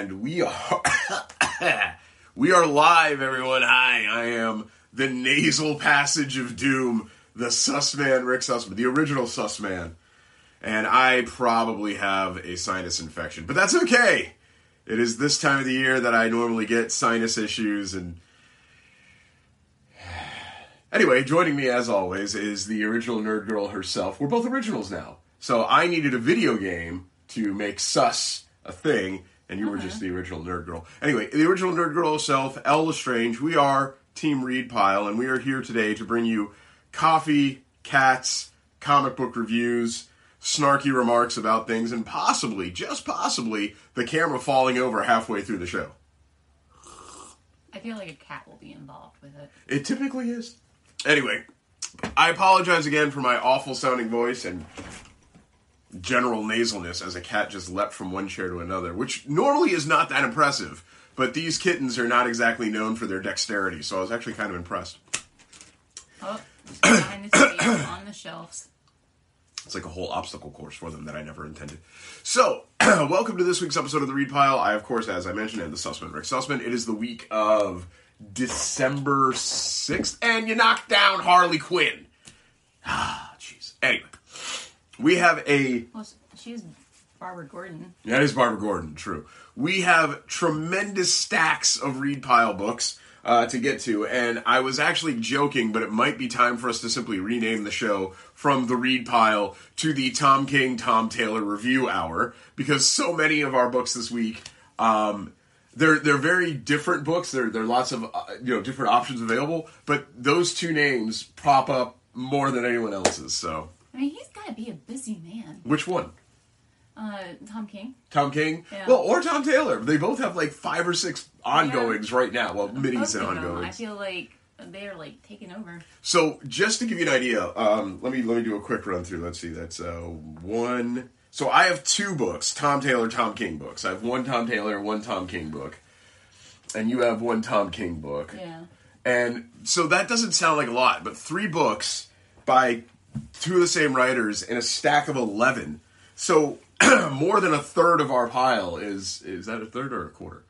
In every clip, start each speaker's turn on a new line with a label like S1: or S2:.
S1: and we are we are live, everyone. Hi, I am the nasal passage of doom, the Sussman Rick Sussman, the original Sussman, and I probably have a sinus infection, but that's okay. It is this time of the year that I normally get sinus issues and. Anyway, joining me as always is the original nerd girl herself. We're both originals now. So I needed a video game to make sus a thing, and you were just uh-huh. the original nerd girl. Anyway, the original nerd girl herself, Elle Lestrange. We are Team Read Pile, and we are here today to bring you coffee, cats, comic book reviews, snarky remarks about things, and possibly, just possibly, the camera falling over halfway through the show.
S2: I feel like a cat will be involved with it.
S1: It typically is. Anyway, I apologize again for my awful sounding voice and general nasalness as a cat just leapt from one chair to another, which normally is not that impressive. But these kittens are not exactly known for their dexterity, so I was actually kind of impressed.
S2: Oh, behind the scenes on the shelves.
S1: It's like a whole obstacle course for them that I never intended. So, welcome to this week's episode of the Read Pile. I, of course, as I mentioned, am the Sussman, Rick Sussman. It is the week of December 6th, and you knocked down Harley Quinn. Ah, jeez. Anyway, we have a
S2: Well, she's Barbara Gordon.
S1: That is Barbara Gordon, true. We have tremendous stacks of read pile books uh, to get to, and I was actually joking, but it might be time for us to simply rename the show from the read pile to the Tom King, Tom Taylor review hour because so many of our books this week. Um, they're they're very different books. There there are lots of uh, you know different options available, but those two names prop up more than anyone else's. So
S2: I mean, he's got to be a busy man.
S1: which one?
S2: Uh, Tom King.
S1: Tom King,
S2: Yeah.
S1: well, or Tom Taylor. They both have like five or six ongoings right now. Well, minis and
S2: them, I feel like they're like taking over.
S1: So, just to give you an idea, um, let me let me do a quick run through. Let's see. That's uh, one. So I have two books: Tom Taylor, Tom King books. I have one Tom Taylor, one Tom King book, and you have one Tom King book.
S2: Yeah.
S1: And so that doesn't sound like a lot, but three books by two of the same writers in a stack of 11. So more than a third of our pile is is that a third or a quarter?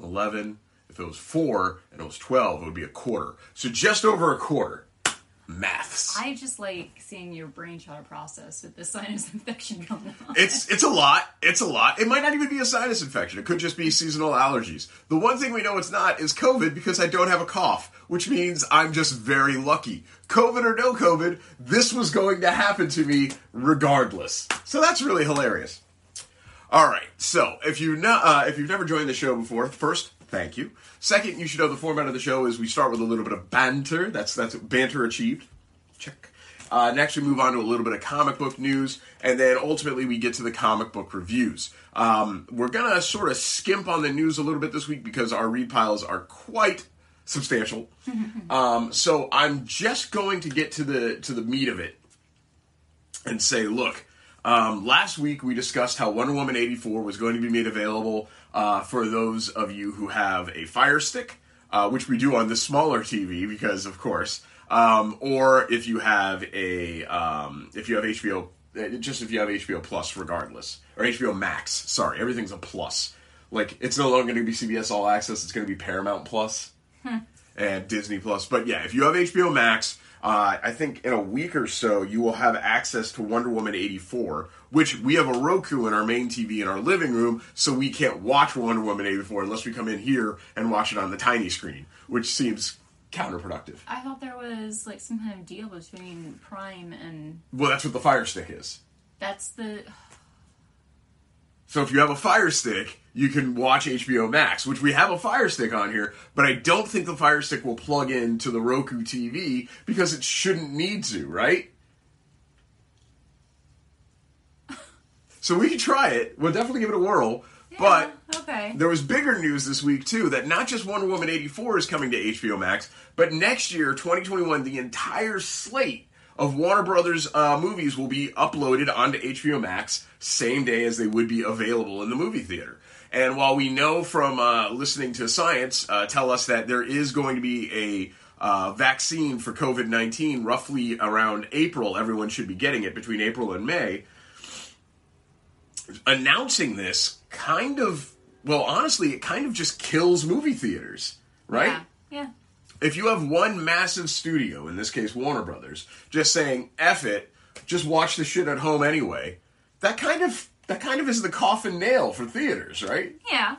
S1: 11. If it was 4 and it was 12, it would be a quarter. So just over a quarter. Maths.
S2: I just like seeing your brainchild process with the sinus infection going on.
S1: It's it's a lot. It's a lot. It might not even be a sinus infection. It could just be seasonal allergies. The one thing we know it's not is COVID because I don't have a cough, which means I'm just very lucky. COVID or no COVID, this was going to happen to me regardless. So that's really hilarious. All right. So if you know, uh, if you've never joined the show before, first, thank you. Second, you should know the format of the show is we start with a little bit of banter. That's that's banter achieved. Check. Uh, next, we move on to a little bit of comic book news, and then ultimately we get to the comic book reviews. Um, we're gonna sort of skimp on the news a little bit this week because our read piles are quite substantial. um, so I'm just going to get to the to the meat of it and say, look, um, last week we discussed how Wonder Woman 84 was going to be made available uh, for those of you who have a Fire Stick, uh, which we do on the smaller TV because, of course, um, or if you have a um, if you have HBO, uh, just if you have HBO Plus, regardless, or HBO Max. Sorry, everything's a plus. Like it's no longer going to be CBS All Access; it's going to be Paramount Plus and Disney Plus. But yeah, if you have HBO Max, uh, I think in a week or so you will have access to Wonder Woman 84, which we have a Roku in our main TV in our living room, so we can't watch Wonder Woman 84 unless we come in here and watch it on the tiny screen, which seems counterproductive.
S2: I thought there was like some kind of deal between Prime and
S1: Well, that's what the Fire Stick is.
S2: that's the
S1: So if you have a Fire Stick, you can watch HBO Max, which we have a Fire Stick on here, but I don't think the Fire Stick will plug into the Roku TV because it shouldn't need to, right? So we can try it. We'll definitely give it a whirl. But
S2: okay.
S1: there was bigger news this week too that not just Wonder Woman 84 is coming to HBO Max, but next year, 2021, the entire slate of Warner Brothers uh, movies will be uploaded onto HBO Max same day as they would be available in the movie theater. And while we know from uh, listening to science uh, tell us that there is going to be a uh, vaccine for COVID 19 roughly around April, everyone should be getting it between April and May announcing this kind of well, honestly, it kind of just kills movie theaters, right?
S2: Yeah. Yeah.
S1: If you have one massive studio, in this case Warner Brothers, just saying "F it," just watch the shit at home anyway, that kind of that kind of is the coffin nail for theaters, right?
S2: Yeah.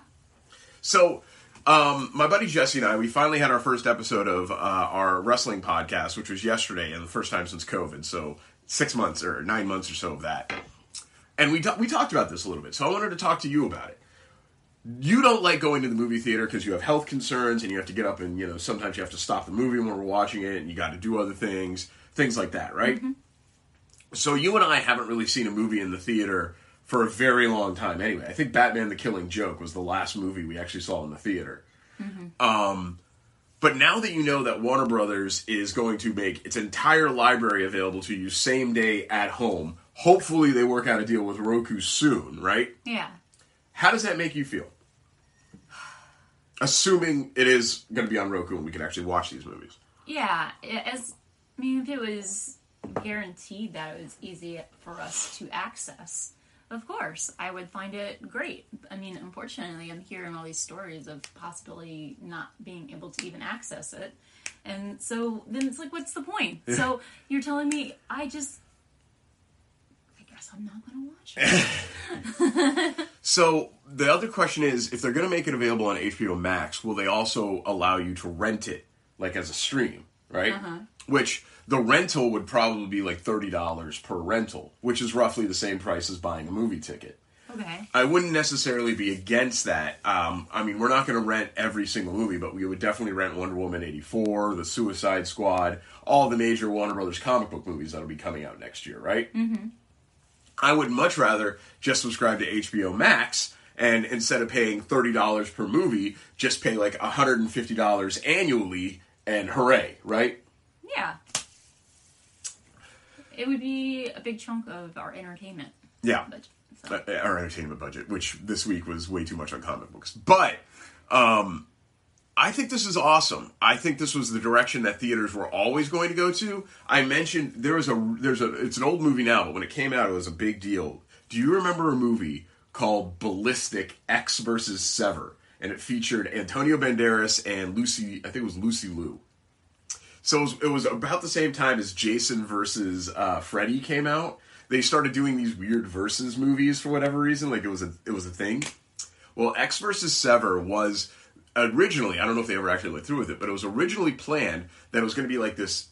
S1: So, um, my buddy Jesse and I, we finally had our first episode of uh, our wrestling podcast, which was yesterday, and the first time since COVID. So, six months or nine months or so of that. And we we talked about this a little bit. So, I wanted to talk to you about it. You don't like going to the movie theater because you have health concerns, and you have to get up and you know sometimes you have to stop the movie when we're watching it, and you got to do other things, things like that, right? So, you and I haven't really seen a movie in the theater for a very long time anyway. I think Batman the Killing Joke was the last movie we actually saw in the theater. Um, but now that you know that Warner Brothers is going to make its entire library available to you same day at home, hopefully they work out a deal with Roku soon, right?
S2: Yeah.
S1: How does that make you feel? Assuming it is going to be on Roku and we can actually watch these movies.
S2: Yeah. As I mean, if it was guaranteed that it was easy for us to access, of course, I would find it great. I mean, unfortunately, I'm hearing all these stories of possibly not being able to even access it. And so then it's like, what's the point? So you're telling me I just. I guess I'm not going to watch it.
S1: So the other question is, if they're going to make it available on HBO Max, will they also allow you to rent it, like as a stream, right? Which the rental would probably be like thirty dollars per rental, which is roughly the same price as buying a movie ticket.
S2: Okay.
S1: I wouldn't necessarily be against that. Um, I mean, we're not going to rent every single movie, but we would definitely rent Wonder Woman eighty four, The Suicide Squad, all the major Warner Brothers comic book movies that'll be coming out next year, right? Mm-hmm. I would much rather just subscribe to HBO Max and instead of paying thirty dollars per movie, just pay like hundred and fifty dollars annually, and hooray, right?
S2: Yeah. It would be a big chunk of our entertainment
S1: Yeah.
S2: budget. So.
S1: uh, our entertainment budget, which this week was way too much on comic books. But um, I think this is awesome. I think this was the direction that theaters were always going to go to. I mentioned there was a there's a it's an old movie now, but when it came out, it was a big deal. Do you remember a movie called Ballistic Ecks versus Sever? And it featured Antonio Banderas and Lucy. I think it was Lucy Liu. So it was, it was about the same time as Jason versus uh, Freddy came out. They started doing these weird versus movies for whatever reason, like it was a it was a thing. Well, Ecks versus Sever was originally I don't know if they ever actually went through with it, but it was originally planned that it was going to be like this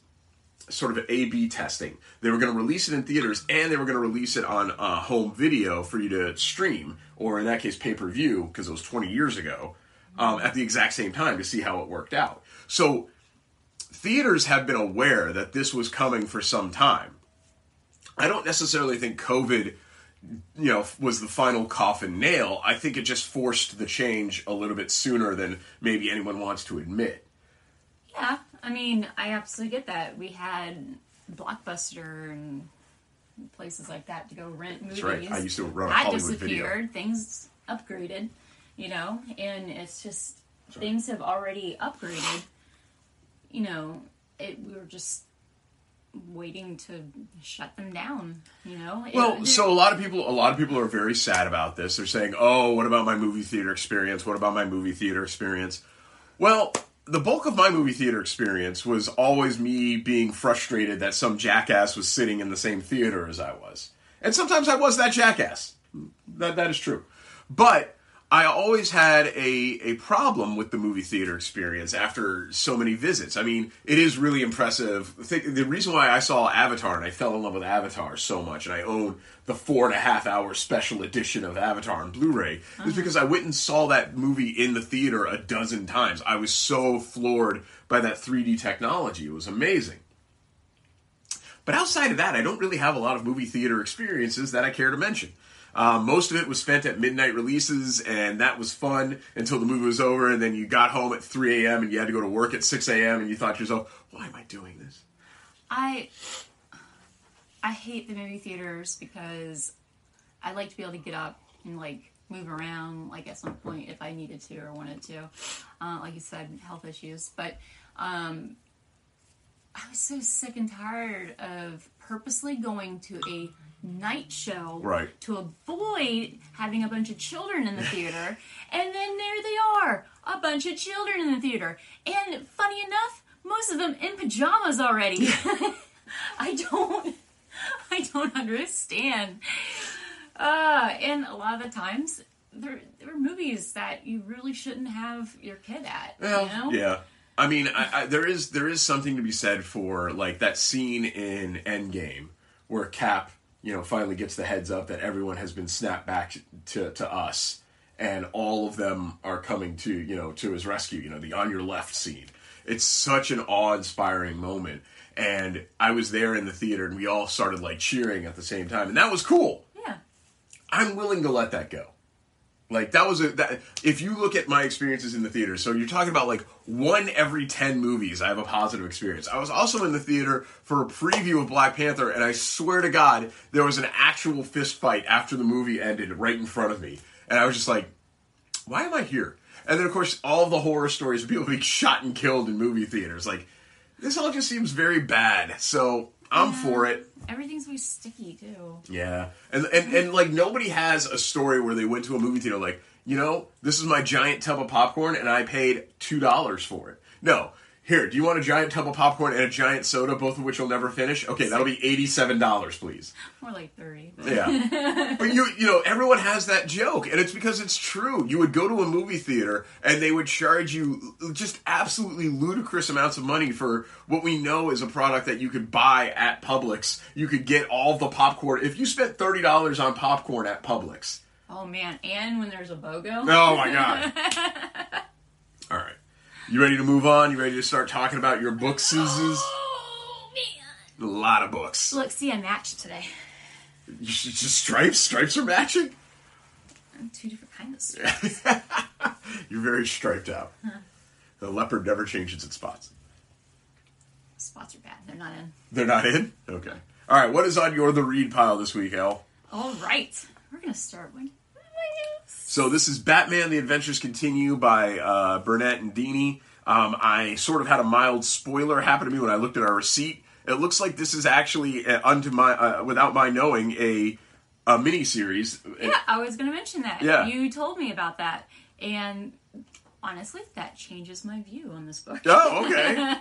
S1: sort of A/B testing. They were going to release it in theaters and they were going to release it on uh, home video for you to stream, or in that case, pay per view because it was 20 years ago, um, at the exact same time to see how it worked out. So theaters have been aware that this was coming for some time. I don't necessarily think COVID, you know, was the final coffin nail. I think it just forced the change a little bit sooner than maybe anyone wants to admit.
S2: Yeah, I mean, I absolutely get that. We had Blockbuster and places like that to go rent movies.
S1: right. I used to run a
S2: That
S1: Hollywood video.
S2: disappeared. Things upgraded, you know, and it's just things have already upgraded. You know, it we were just waiting to shut them down. You know,
S1: Well, so a lot of people, a lot of people are very sad about this. They're saying, "Oh, what about my movie theater experience? What about my movie theater experience?" Well, the bulk of my movie theater experience was always me being frustrated that some jackass was sitting in the same theater as I was, and sometimes I was that jackass. That that is true, but I always had a a problem with the movie theater experience after so many visits. I mean, it is really impressive. The reason why I saw Avatar and I fell in love with Avatar so much, and I own the four and a half hour special edition of Avatar on Blu-ray, is because I went and saw that movie in the theater a dozen times. I was so floored by that 3D technology. It was amazing. But outside of that, I don't really have a lot of movie theater experiences that I care to mention. Uh, most of it was spent at midnight releases, and that was fun until the movie was over, and then you got home at 3 a.m. and you had to go to work at 6 a.m. and you thought to yourself, why am I doing this?
S2: I I hate the movie theaters because I like to be able to get up and like move around like at some point if I needed to or wanted to. Uh, like you said, health issues. But um, I was so sick and tired of purposely going to a night show
S1: Right.
S2: to avoid having a bunch of children in the theater. and then there they are, a bunch of children in the theater. And funny enough, most of them in pajamas already. I don't I don't understand. Uh, and a lot of the times there there are movies that you really shouldn't have your kid at. you know?
S1: Yeah. I mean, I, I, there is there is something to be said for like that scene in Endgame where Cap, you know, finally gets the heads up that everyone has been snapped back to to us, and all of them are coming to you know to his rescue. You know, the on your left scene. It's such an awe-inspiring moment, and I was there in the theater, and we all started like cheering at the same time, and that was cool.
S2: Yeah.
S1: I'm willing to let that go. Like that was a that if you look at my experiences in the theater, so you're talking about like one every ten movies I have a positive experience. I was also in the theater for a preview of Black Panther, and I swear to God, there was an actual fist fight after the movie ended right in front of me, and I was just like, why am I here? And then of course all of the horror stories of people being shot and killed in movie theaters. Like this all just seems very bad. So I'm for it.
S2: Everything's very sticky too.
S1: Yeah, and, and and like nobody has a story where they went to a movie theater like, you know, this is my giant tub of popcorn and I paid two dollars for it. No, here, do you want a giant tub of popcorn and a giant soda, both of which you'll never finish? Okay, that'll be eighty-seven dollars, please.
S2: More like thirty. But
S1: Yeah, but you you know everyone has that joke, and it's because it's true. You would go to a movie theater and they would charge you just absolutely ludicrous amounts of money for what we know is a product that you could buy at Publix. You could get all the popcorn if you spent thirty dollars on popcorn at Publix.
S2: Oh man, and when there's a BOGO.
S1: Oh my god! all right, you ready to move on? You ready to start talking about your books?
S2: Oh man.
S1: A lot of books.
S2: Look, see, I matched today.
S1: You should just stripes. Stripes are matching.
S2: Two different kinds of stuff.
S1: You're very striped out. The leopard never changes its spots.
S2: Spots are bad. They're not in.
S1: They're not in? Okay. All right, what is on your The Read pile this week, El?
S2: All right. We're going to start with.
S1: So this is Batman: The Adventures Continue by uh, Burnett and Dini. Um, I sort of had a mild spoiler happen to me when I looked at our receipt. It looks like this is actually, uh, unto my, uh, without my knowing, a a mini series.
S2: Yeah, I was going to mention that.
S1: Yeah.
S2: You told me about that. And honestly, that changes my view on this book.
S1: Oh, okay.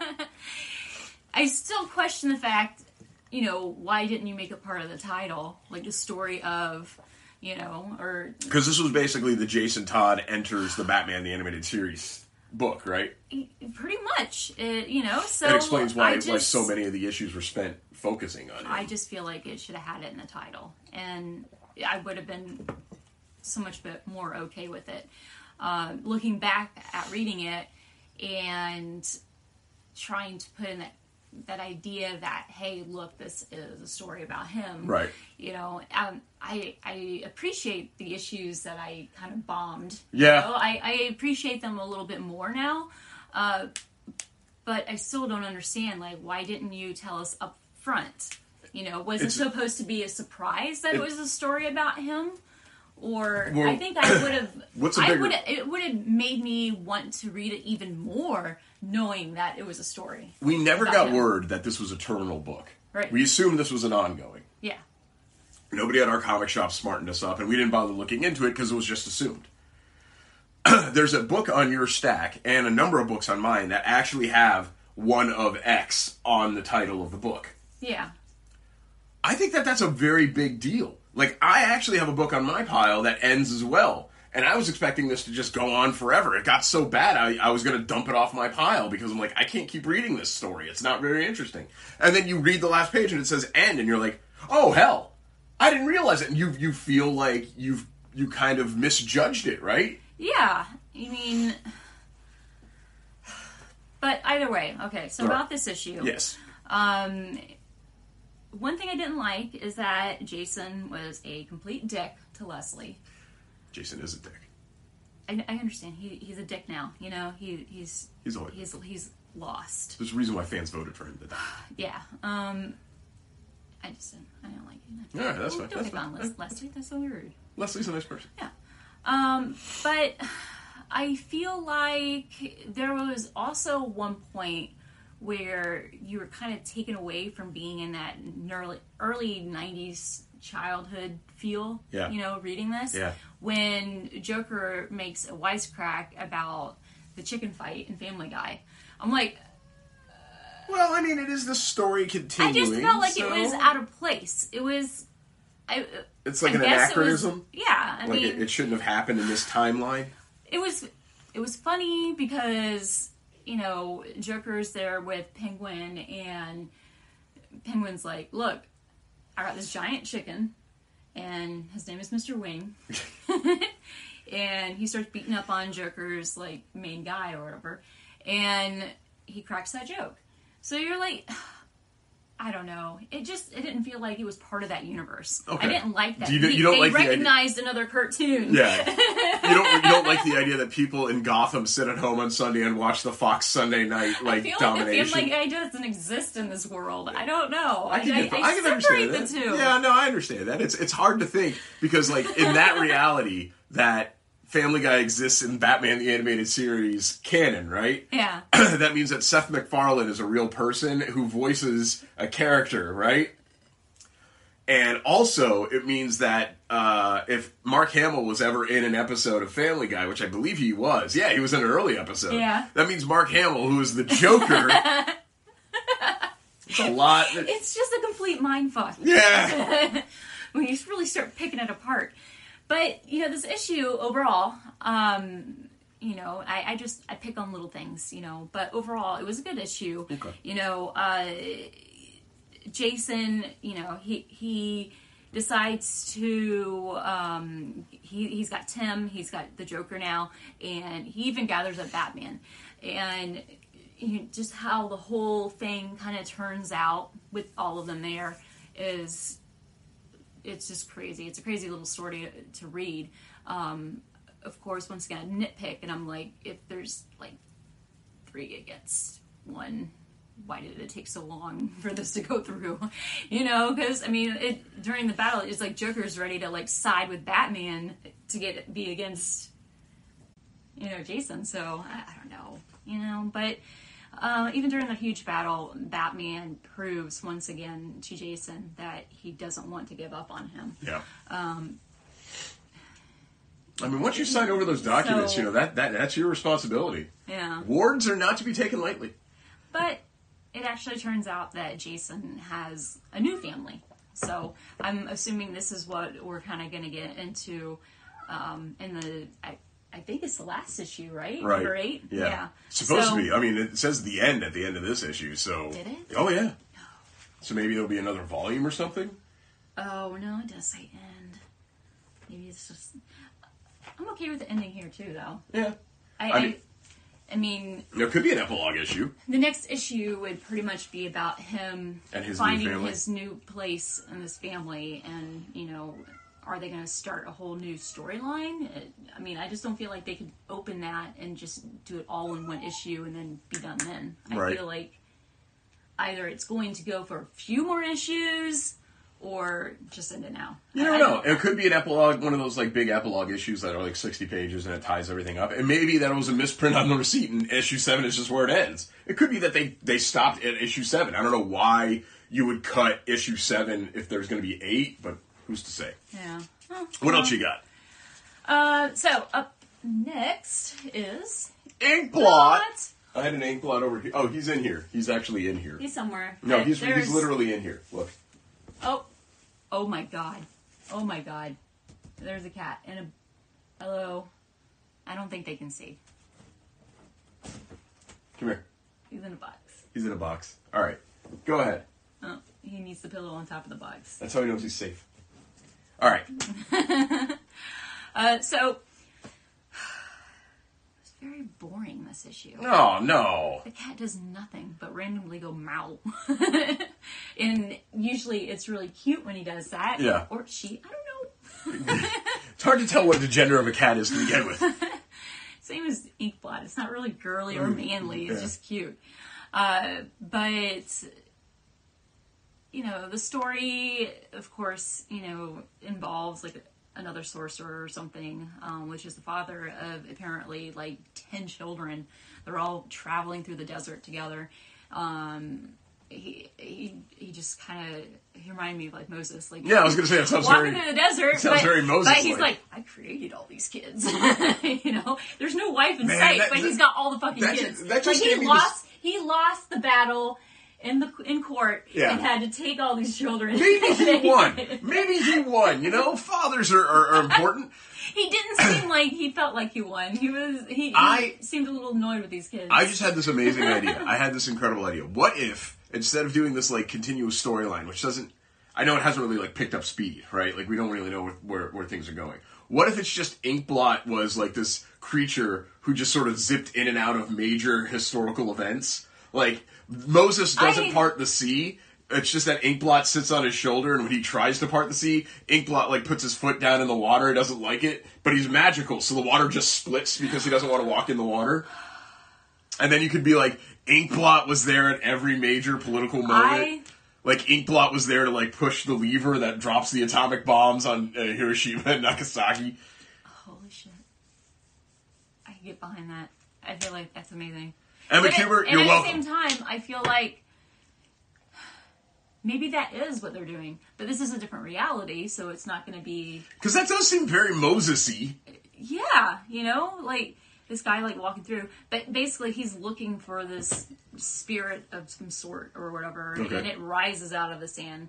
S2: I still question the fact, you know, why didn't you make it part of the title? Like the story of, you know, or
S1: Because this was basically the Jason Todd enters the Batman the Animated Series book, right?
S2: pretty much, it, you know, so.
S1: It explains why,
S2: I
S1: why so many of the issues were spent focusing on it.
S2: I just feel like it should have had it in the title. And I would have been so much bit more okay with it. Uh, looking back at reading it and trying to put in that that idea that hey look this is a story about him
S1: Right.
S2: you know um, I, I appreciate the issues that i kind of bombed
S1: Yeah.
S2: you know? I, I appreciate them a little bit more now uh, but i still don't understand like why didn't you tell us up front you know was
S1: It's-
S2: it supposed to be a surprise that it,
S1: It-
S2: was a story about him or
S1: Well,
S2: i think i would have
S1: what's a
S2: i
S1: bigger-
S2: would it would have made me want to read it even more knowing that it was a story
S1: we never got
S2: him.
S1: word that this was a terminal book.
S2: Right.
S1: We assumed this was an ongoing.
S2: yeah
S1: Nobody at our comic shop smartened us up, and we didn't bother looking into it because it was just assumed. There's a book on your stack and a number of books on mine that actually have one of X on the title of the book.
S2: yeah
S1: I think that that's a very big deal. Like, I actually have a book on my pile that ends as well. And I was expecting this to just go on forever. It got so bad, I, I was going to dump it off my pile because I'm like, I can't keep reading this story. It's not very interesting. And then you read the last page and it says end, and you're like, oh, hell. I didn't realize it. And you, you feel like you've you kind of misjudged it, right?
S2: Yeah, I mean, but either way, okay. So
S1: Right.
S2: about this issue,
S1: Yes.
S2: um, one thing I didn't like is that Jason was a complete dick to Leslie.
S1: Jason is a dick.
S2: I, I understand he he's a dick now. You know he he's
S1: He's always
S2: he's he's lost.
S1: There's a reason why fans voted for him to die.
S2: Yeah. Um, I just didn't, I don't like it.
S1: Yeah, that's fine,
S2: Don't
S1: that's
S2: pick on. Les- Leslie. That's so rude.
S1: Leslie's a nice person.
S2: Yeah. Um, but I feel like there was also one point where you were kind of taken away from being in that early, early 90s childhood feel.
S1: Yeah.
S2: You know, reading this.
S1: Yeah.
S2: When Joker makes a wisecrack about the chicken fight in Family Guy, I'm like,
S1: Well, I mean, it is the story continuing.
S2: I just felt like it was out of place. It was. I,
S1: It's like
S2: I
S1: an
S2: it was-
S1: anachronism.
S2: yeah, I
S1: like
S2: mean,
S1: it, it shouldn't have happened in this timeline.
S2: it was it was funny because you know Joker's there with Penguin and Penguin's like, look, I got this giant chicken and his name is Mr. Wing. and he starts beating up on Joker's like main guy or whatever. And he cracks that joke. So you're like I don't know. It just it didn't feel like it was part of that universe.
S1: Okay.
S2: I didn't like that.
S1: Do you- you don't
S2: they
S1: like the idea-
S2: recognized another cartoon.
S1: Yeah, you don't you don't like the idea that people in Gotham sit at home on Sunday and watch the Fox Sunday night like
S2: I feel
S1: domination.
S2: like the Family Guy doesn't exist in this world. I don't know.
S1: I can,
S2: I,
S1: get-
S2: I,
S1: I can understand
S2: the
S1: that.
S2: two.
S1: Yeah, no, I understand that. It's it's hard to think because like in that reality that Family Guy exists in Batman the animated series canon, right?
S2: Yeah.
S1: that means that Seth MacFarlane is a real person who voices a character, right? And also, it means that uh, if Mark Hamill was ever in an episode of Family Guy, which I believe he was, yeah, he was in an early episode.
S2: Yeah.
S1: That means Mark Hamill, who is the Joker. it's a lot. that-
S2: It's just a complete mind fuck.
S1: yeah.
S2: when you really start picking it apart. But you know, this issue overall, um, you know, I, I just I pick on little things, you know. But overall, it was a good issue.
S1: Okay.
S2: You know, uh, Jason, you know, he he decides to um, he he's got Tim, he's got the Joker now, and he even gathers up Batman, and you know, just how the whole thing kind of turns out with all of them there is it's just crazy. It's a crazy little story to, to read. Um, of course, once again, nitpick, and I'm like, if there's like three against one, why did it take so long for this to go through? You know, because I mean, it during the battle, it's like Joker's ready to like side with Batman to get be against you know Jason. So I, I don't know, you know, but. Uh, even during the huge battle, Batman proves once again to Jason that he doesn't want to give up on him.
S1: Yeah. I mean, once you sign over those documents,
S2: So-
S1: you know that, that that's your responsibility.
S2: Yeah.
S1: Wards are not to be taken lightly.
S2: But it actually turns out that Jason has a new family. So I'm assuming this is what we're kind of going to get into um, in the. I, think it's the last issue, right?
S1: Right.
S2: Number eight.
S1: Yeah. Supposed
S2: So-
S1: to be. I mean, it says the end at the end of this issue, so.
S2: Did it?
S1: Oh, yeah. So maybe there'll be another volume or something?
S2: Oh no, it does say end. Maybe it's just. I'm okay with the ending here too, though.
S1: Yeah.
S2: I.
S1: I mean-
S2: I mean,
S1: There could be an epilogue issue.
S2: the next issue would pretty much be about him
S1: And his
S2: finding
S1: family.
S2: his new place in this family and you know are they going to start a whole new storyline i mean i just don't feel like they could open that and just do it all in one issue and then be done then i
S1: Right.
S2: feel like either it's going to go for a few more issues or just end it now
S1: You
S2: I
S1: know. It could be an epilogue, one of those like big epilogue issues that are like 60 pages and it ties everything up. And maybe that was a misprint on the receipt and issue 7 is just where it ends. It could be that they, they stopped at issue 7. I don't know why you would cut issue 7 if there's going to be 8, but who's to say?
S2: yeah Well,
S1: What else you got?
S2: uh so up next is
S1: Ink blot! I had an ink blot over here. Oh, he's in here. He's actually in here.
S2: he's somewhere
S1: No, he's,
S2: there's-
S1: he's literally in here. Look.
S2: Oh, oh my god, oh my god. There's a cat and a hello. I don't think they can see.
S1: Come here.
S2: He's in a box.
S1: He's in a box. All right. Go ahead.
S2: Oh, he needs the pillow on top of the box.
S1: That's how he knows he's safe. All right.
S2: Uh, so it's very boring. This issue.
S1: Oh, no.
S2: The cat does nothing but randomly go meow. and usually it's really cute when he does that.
S1: Yeah.
S2: Or she. I don't know.
S1: It's hard to tell what the gender of a cat is to begin with.
S2: Same as Inkblot. It's not really girly or manly. It's
S1: yeah.
S2: just cute. Uh, but you know, the story, of course, you know, involves like another sorcerer or something, um, which is the father of apparently like ten children. They're all traveling through the desert together. Um, he he, he just kind of he reminded me of like Moses, like
S1: Yeah, I was gonna say that sounds
S2: walking
S1: very.
S2: through the desert.
S1: sounds
S2: but,
S1: very Moses-like.
S2: But he's like, I created all these kids. you know, there's no wife in
S1: Man,
S2: sight,
S1: that-
S2: but
S1: that-
S2: he's got all the fucking kids.
S1: ju- that just
S2: like he lost, he lost the battle in the in court
S1: Yeah.
S2: and had to take all these children.
S1: Maybe he won. Maybe he won. You know, fathers are, are, are important.
S2: he didn't seem like he felt like he won. He was he, he
S1: I-
S2: seemed a little annoyed with these kids.
S1: I just had this amazing idea. I had this incredible idea. What if instead of doing this like continuous storyline, which doesn't, I know it hasn't really like picked up speed, right? Like we don't really know where where, where things are going. What if it's just Inkblot was like this creature who just sort of zipped in and out of major historical events? Like Moses doesn't
S2: I-
S1: part the sea. It's just that Inkblot sits on his shoulder, and when he tries to part the sea, Inkblot like puts his foot down in the water. He doesn't like it, but he's magical, so the water just splits because he doesn't want to walk in the water. And then you could be like, Inkblot was there at every major political moment.
S2: I-
S1: Like Inkblot was there to like push the lever that drops the atomic bombs on uh, Hiroshima and Nagasaki.
S2: Holy shit! I can get behind that. I feel like that's amazing.
S1: Emma
S2: at-
S1: Kubert,
S2: and
S1: you're
S2: at
S1: welcome.
S2: the same time, I feel like maybe that is what they're doing, but this is a different reality, so it's not going to be.
S1: Because that does seem very Moses-y.
S2: Yeah, you know, like this guy like walking through, but basically he's looking for this spirit of some sort or whatever,
S1: Okay.
S2: and it rises out of the sand.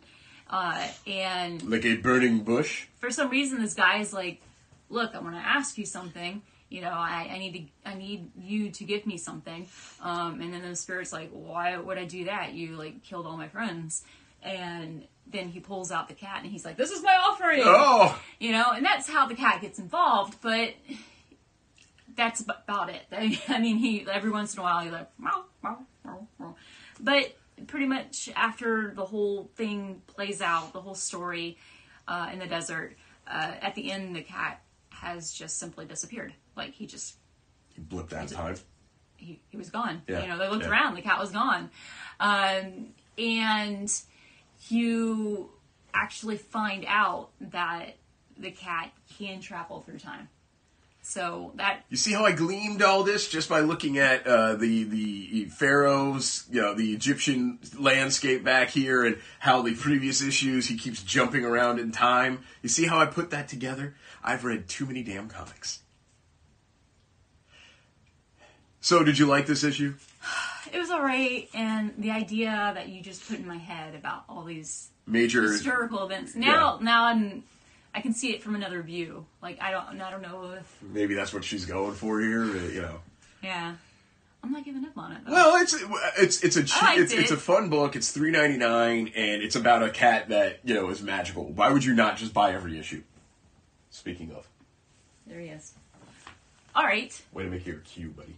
S2: Uh, and
S1: Like a burning bush.
S2: for some reason this guy is like look i want to ask you something you know I, I need to i need you to give me something. Um, and then the spirit's like why would i do that? You like killed all my friends. And then he pulls out the cat and he's like this is my offering.
S1: Oh!
S2: you know and that's how the cat gets involved but that's ab- about it. I mean he every once in a while he's like meow, meow, meow, meow. but pretty much after the whole thing plays out the whole story uh, in the desert uh, at the end the cat has just simply disappeared like he just
S1: He blipped that time.
S2: he, he was gone.
S1: Yeah,
S2: You know, they looked
S1: yeah.
S2: around, the cat was gone. Um, and you actually find out that the cat can travel through time. So that
S1: You see how I gleamed all this just by looking at uh, the the pharaohs, you know, the Egyptian landscape back here, and how the previous issues he keeps jumping around in time. You see how I put that together? I've read too many damn comics. So, did you like this issue?
S2: it was alright, and the idea that you just put in my head about all these
S1: Major.
S2: historical events. Now, now I'm, I can see it from another view. Like I don't, I don't know if,
S1: Maybe that's what she's going for here. But, You know.
S2: yeah, I'm not giving up on it. Though.
S1: Well, it's it's it's a cheap, it's, it's a fun book. It's three ninety nine, and it's about a cat that you know is magical. Why would you not just buy every issue? Speaking of,
S2: there he is. All right,
S1: way to make your cue, buddy.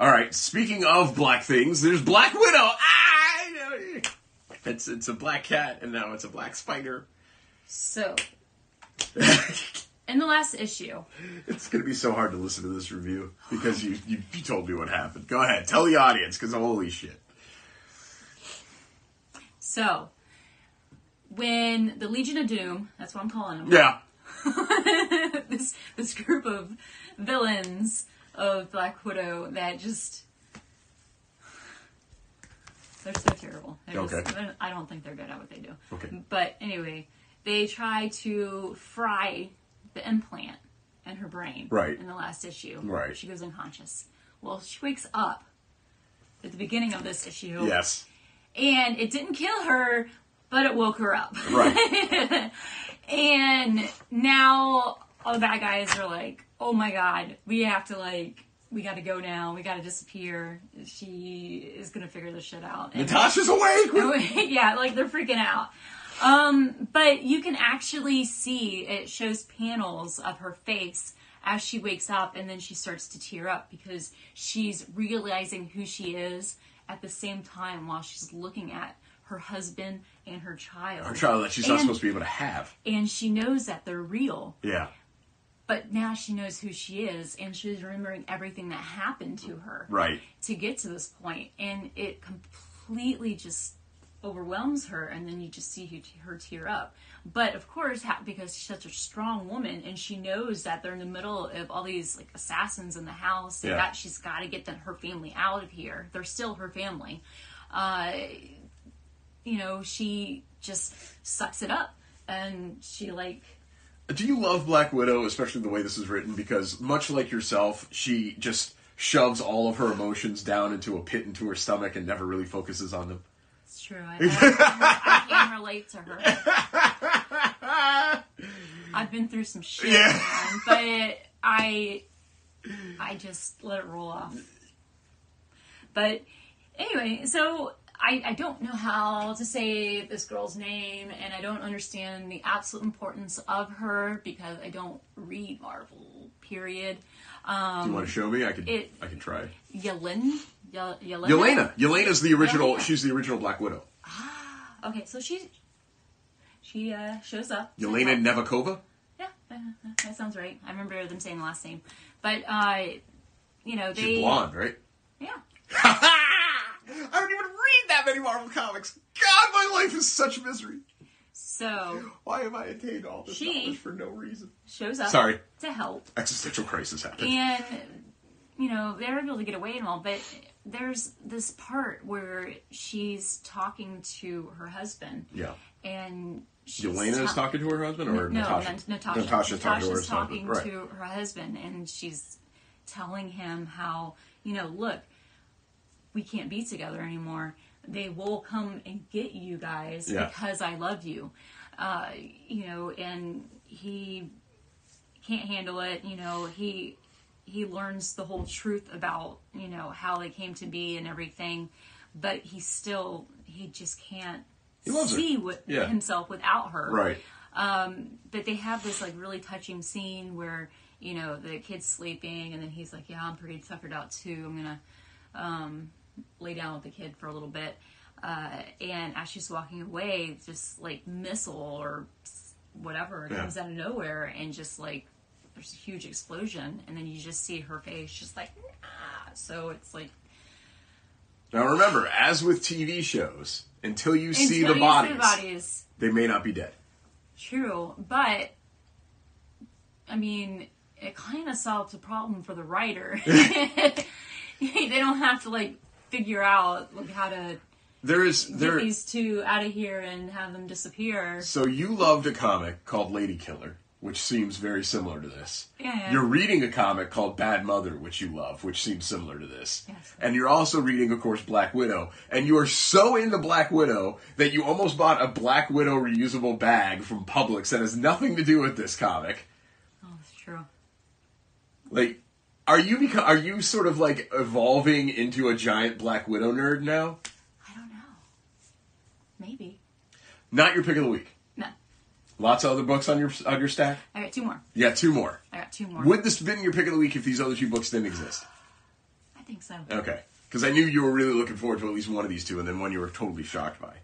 S2: All right.
S1: Speaking of black things, there's Black Widow. Ah, I it's it's a black cat, and now it's a black spider.
S2: So, in the last issue,
S1: It's gonna be so hard to listen to this review because you you, you told me what happened. Go ahead, tell the audience because holy shit.
S2: so when the Legion of Doom, that's what I'm calling them.
S1: Yeah.
S2: this this group of villains of Black Widow that just they're so terrible. They're
S1: Okay.
S2: they're- I don't think they're good at what they do.
S1: Okay.
S2: But anyway, they try to fry the implant in her brain.
S1: Right.
S2: In the last issue.
S1: Right.
S2: She goes unconscious. Well, she wakes up at the beginning of this issue.
S1: Yes.
S2: And it didn't kill her, but it woke her up.
S1: Right.
S2: And now all the bad guys are like, oh my god, we have to like, we gotta go now. We gotta disappear. She is gonna figure this shit out. And-
S1: Natasha's awake.
S2: yeah, like they're freaking out. Um, but you can actually see it shows panels of her face as she wakes up and then she starts to tear up because she's realizing who she is at the same time while she's looking at her husband and her child.
S1: Her child that she's not supposed to be able to have.
S2: And she knows that they're real.
S1: Yeah.
S2: But now she knows who she is and she's remembering everything that happened to her
S1: Right.
S2: to get to this point and it completely just overwhelms her and then you just see her- her tear up but of course because she's such a strong woman and she knows that they're in the middle of all these like assassins in the house and
S1: Yeah.
S2: that she's got to get them, her family out of here they're still her family uh, you know, she just sucks it up and she like
S1: Do you love Black Widow, especially the way this is written? Because much like yourself, she just shoves all of her emotions down into a pit into her stomach and never really focuses on them.
S2: it's true. I, I, I can relate to her. I've been through some shit,
S1: Yeah.
S2: man, but I I just let it roll off. But anyway, so I, I don't know how to say this girl's name, and I don't understand the absolute importance of her because I don't read Marvel. Period.
S1: Do you want to show me? I can.
S2: it-
S1: I can try.
S2: Yelena. Yel- Yelena.
S1: Yelena. Yelena's the original.
S2: Yelena.
S1: She's the original Black Widow. Ah.
S2: Okay, so she she uh, shows up.
S1: Yelena. Nevakova.
S2: Yeah, that sounds right. I remember them saying the last name, but uh, you know they.
S1: She's blonde, right?
S2: Yeah.
S1: I don't even read that many Marvel comics. God, my life is such misery.
S2: So
S1: Why have I attained all this
S2: She-
S1: knowledge for no reason?
S2: shows up.
S1: Sorry.
S2: To help,
S1: Existential crisis happened.
S2: and you know they're able to get away and all, but there's this part where she's talking to her husband,
S1: yeah.
S2: and she's
S1: Yelena is talking to her husband, or
S2: no,
S1: Natasha?
S2: Nat- Natasha.
S1: Natasha's talking to her
S2: Natasha's
S1: husband.
S2: talking
S1: Right.
S2: to her husband, and she's telling him how you know, look, we can't be together anymore. They will come and get you guys
S1: Yeah.
S2: because I love you. Uh, you know, and he can't handle it. You know, he he learns the whole truth about you know how they came to be and everything, but he still he just can't
S1: He
S2: see what,
S1: Yeah.
S2: himself without her
S1: Right.
S2: but they have this like really touching scene where you know the kid's sleeping and then he's like yeah i'm pretty tuckered out too i'm gonna um, lay down with the kid for a little bit uh, and as she's walking away just like missile or whatever
S1: Yeah.
S2: comes out of nowhere and just like there's a huge explosion and then you just see her face just like nah. so it's like
S1: Now remember, as with TV shows, until you see the
S2: you
S1: bodies,
S2: see the bodies
S1: they may not be dead.
S2: True, but I mean, it kind of solves a problem for the writer. they don't have to like figure out like how to
S1: There is
S2: get these two out of here and have them disappear.
S1: So you loved a comic called Lady Killer, which seems very similar to this.
S2: Yeah, yeah.
S1: You're reading a comic called Bad Mother, which you love, which seems similar to this.
S2: Yes.
S1: And you're also reading, of course, Black Widow. And you are so into Black Widow that you almost bought a Black Widow reusable bag from Publix that has nothing to do with this comic.
S2: Oh, that's true.
S1: Like, are you beco- are you sort of like evolving into a giant Black Widow nerd now?
S2: I don't know. Maybe.
S1: Not your pick of the week.
S2: No,
S1: Lots of other books on your on your stack.
S2: I got two more.
S1: Yeah, two more.
S2: I got two more.
S1: Would this have been your pick of the week if these other two books didn't exist?
S2: I think so.
S1: Okay. Because I knew you were really looking forward to at least one of these two, and then one you were totally shocked by.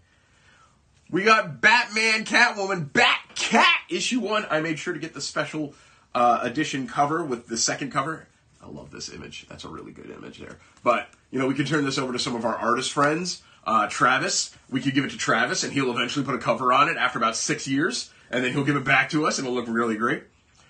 S1: We got Batman, Catwoman, Bat Cat issue one. I made sure to get the special uh, edition cover with the second cover. I love this image. That's a really good image there. But you know, we could turn this over to some of our artist friends. Uh, Travis, we could give it to Travis, and he'll eventually put a cover on it after about six years, and then he'll give it back to us, and it'll look really great.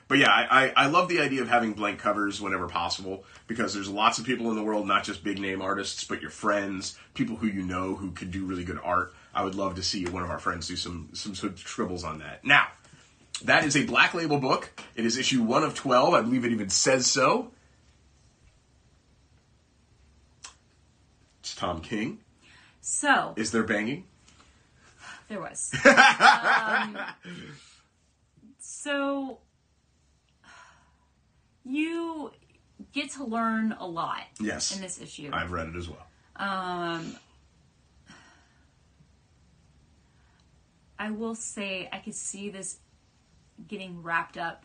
S1: But yeah, I, I, I love the idea of having blank covers whenever possible because there's lots of people in the world, not just big name artists, but your friends, people who you know who could do really good art. I would love to see one of our friends do some some of scribbles on that. Now, that is a black label book. It is issue one of twelve. I believe it even says so. Tom King.
S2: So
S1: Is there banging?
S2: there was. um, so you get to learn a lot
S1: Yes.
S2: in this issue.
S1: I've read it as well.
S2: Um, I will say I could see this getting wrapped up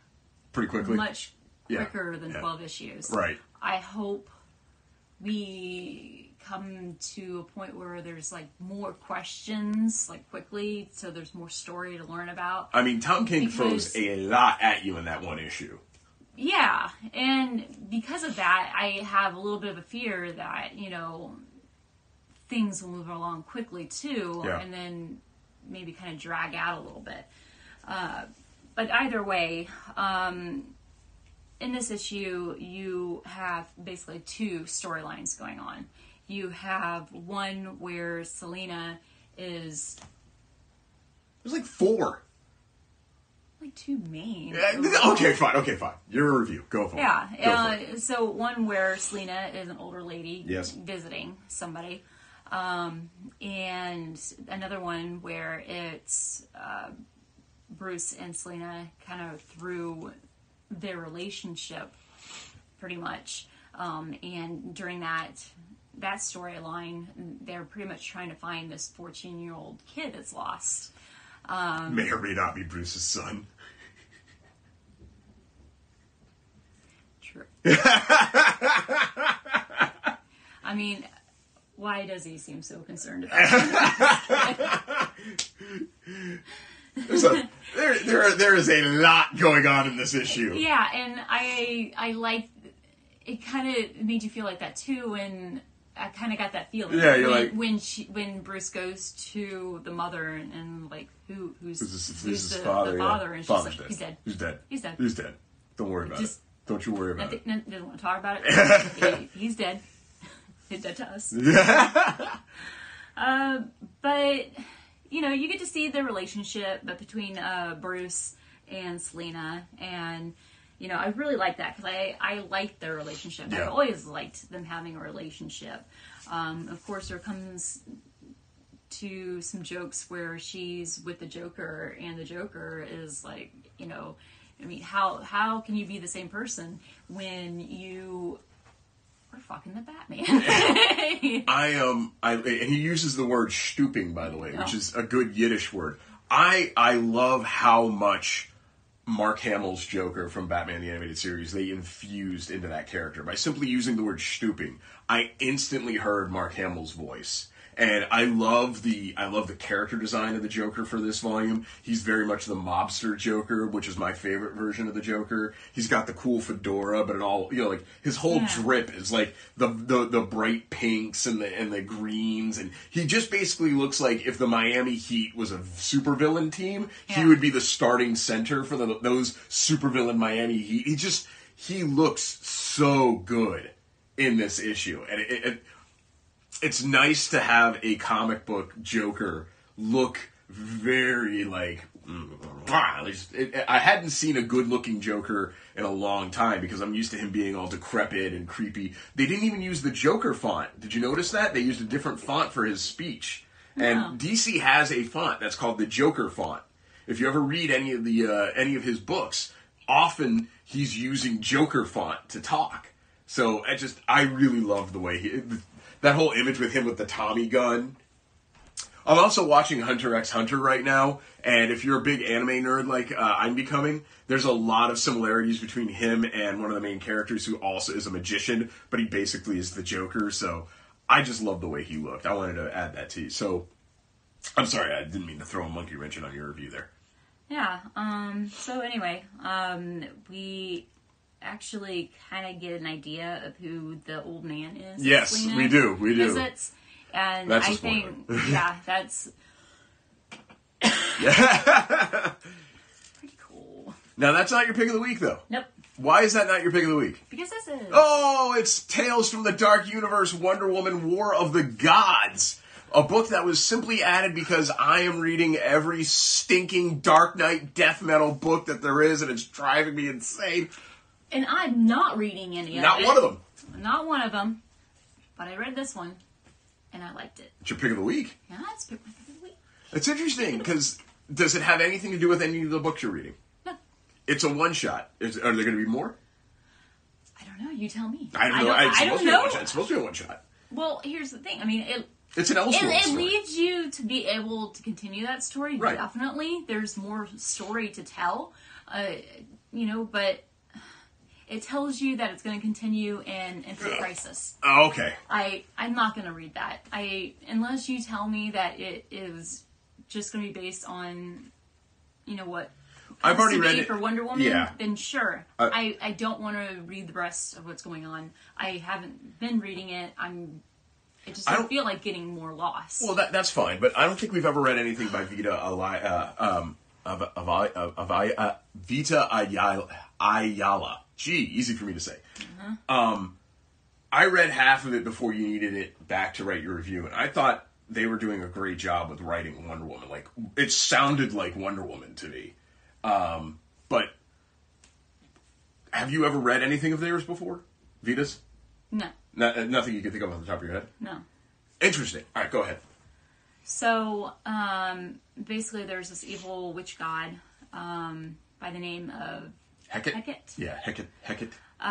S1: Pretty quickly.
S2: much
S1: Yeah,
S2: quicker than
S1: yeah.
S2: 12 issues.
S1: Right.
S2: I hope we come to a point where there's like more questions like quickly so there's more story to learn about.
S1: I mean, Tom King throws a lot at you in that one issue.
S2: Yeah, and because of that, I have a little bit of a fear that you know things will move along quickly too,
S1: Yeah.
S2: and then maybe kind of drag out a little bit. Uh, but either way, um, in this issue, you have basically two storylines going on. You have one where Selina is
S1: There's like four.
S2: like two main.
S1: Yeah, Okay, fine. Okay, fine. Your review. Go for it.
S2: Yeah.
S1: It.
S2: Uh, so one where Selina is an older lady
S1: Yes.
S2: visiting somebody, um, and another one where it's uh, Bruce and Selina kind of through their relationship, pretty much. Um, and during that that storyline, they're pretty much trying to find this fourteen year old kid that's lost.
S1: Um, may or may not be Bruce's son.
S2: True. I mean, why does he seem so concerned about it?
S1: There's a, there, there, there is a lot going on in this issue.
S2: Yeah, and I I like it. Kind of made you feel like that too when. I kind of got that feeling.
S1: Yeah, you're
S2: when,
S1: like-
S2: when she when Bruce goes to the mother and, and like who who's who's
S1: this is
S2: the,
S1: father.
S2: the
S1: yeah.
S2: and she's
S1: Father's
S2: like
S1: dead.
S2: he's dead.
S1: He's dead.
S2: He's dead.
S1: He's dead. Don't worry about
S2: Just-
S1: it. Don't you worry about
S2: Nothing,
S1: it.
S2: doesn't want to talk about it. He- he's dead. He's dead to us. Uh, but you know, you get to see the relationship between uh, Bruce and Selina, and you know, I really like that because I I like their relationship.
S1: Yeah.
S2: I've always liked them having a relationship. Um, of course, there comes to some jokes where she's with the Joker, and the Joker is like, you know, I mean, how how can you be the same person when you are fucking the Batman?
S1: I um I and he uses the word stooping by the way, which
S2: Oh.
S1: is a good Yiddish word. I I love how much Mark Hamill's Joker from Batman the Animated Series they infused into that character by simply using the word stooping. I instantly heard Mark Hamill's voice. And I love the I love the character design of the Joker for this volume. He's very much the mobster Joker, which is my favorite version of the Joker. He's got the cool fedora, but it all you know, like his whole
S2: Yeah.
S1: drip is like the, the the bright pinks and the and the greens, and he just basically looks like if the Miami Heat was a supervillain team, he would be the starting center for the, those supervillain Miami Heat. He just he looks so good in this issue, and it, it, it's nice to have a comic book Joker look very like. I hadn't seen a good looking Joker in a long time because I'm used to him being all decrepit and creepy. They didn't even use the Joker font. Did you notice that? They used a different font for his speech.
S2: No.
S1: And DC has a font that's called the Joker font. If you ever read any of the uh, any of his books, often he's using Joker font to talk. So I just I really love the way he that whole image with him with the Tommy gun. I'm also watching Hunter x Hunter right now, and if you're a big anime nerd like uh, I'm becoming, there's a lot of similarities between him and one of the main characters who also is a magician, but he basically is the Joker. So I just love the way he looked. I wanted to add that to you. So I'm sorry, I didn't mean to throw a monkey wrench in on your review there.
S2: Yeah. Um. So anyway, um, we actually kind of get an idea of who the old man is.
S1: Yes, we do, we do.
S2: Visits, and
S1: That's
S2: I think, yeah, that's pretty cool.
S1: Now that's not your pick of the week, though.
S2: Nope.
S1: Why is that not your pick of the week?
S2: Because this is.
S1: Oh, it's Tales from the Dark Universe Wonder Woman War of the Gods. A book that was simply added because I am reading every stinking Dark Knight death metal book that there is, and it's driving me insane.
S2: And I'm not reading any of them.
S1: Not
S2: it.
S1: one of them.
S2: Not one of them. But I read this one, and I liked it.
S1: It's your pick of the week.
S2: Yeah, it's my pick of the week.
S1: It's interesting because does it have anything to do with any of the books you're reading?
S2: No,
S1: It's a one shot. Is, are there going to be more?
S2: I don't know. You tell me.
S1: I don't know.
S2: I
S1: it's
S2: don't,
S1: supposed to be a
S2: know.
S1: one shot. It's supposed to be a one shot.
S2: Well, here's the thing. I mean, it
S1: It's an
S2: it,
S1: Elseworlds
S2: it
S1: story.
S2: you to be able to continue that story.
S1: Right.
S2: Definitely, there's more story to tell. Uh, you know, but it tells you that it's going to continue in Infinite Crisis.
S1: Oh, okay.
S2: I I'm not going to read that. I unless you tell me that it is just going to be based on, you know what.
S1: I've already read it.
S2: for Wonder Woman.
S1: Yeah.
S2: Then sure.
S1: Uh,
S2: I I don't want to read the rest of what's going on. I haven't been reading it. I'm. It just
S1: I don't-
S2: feel like getting more lost.
S1: Well, that, that's fine, but I don't think we've ever read anything by Vita Ali, uh, um, of, of, of, of, uh, Vita Ayala, Ayala. Gee, easy for me to say. Um, I read half of it before you needed it back to write your review, and I thought they were doing a great job with writing Wonder Woman. Like it sounded like Wonder Woman to me. Um, but have you ever read anything of theirs before, Vitas?
S2: No,
S1: No, uh, nothing you can think of off the top of your head.
S2: no.
S1: Interesting. All right, go ahead.
S2: So um, basically, there's this evil witch god um, by the name of
S1: Hecate.
S2: Hecate.
S1: Yeah, Hecate. Hecate.
S2: uh,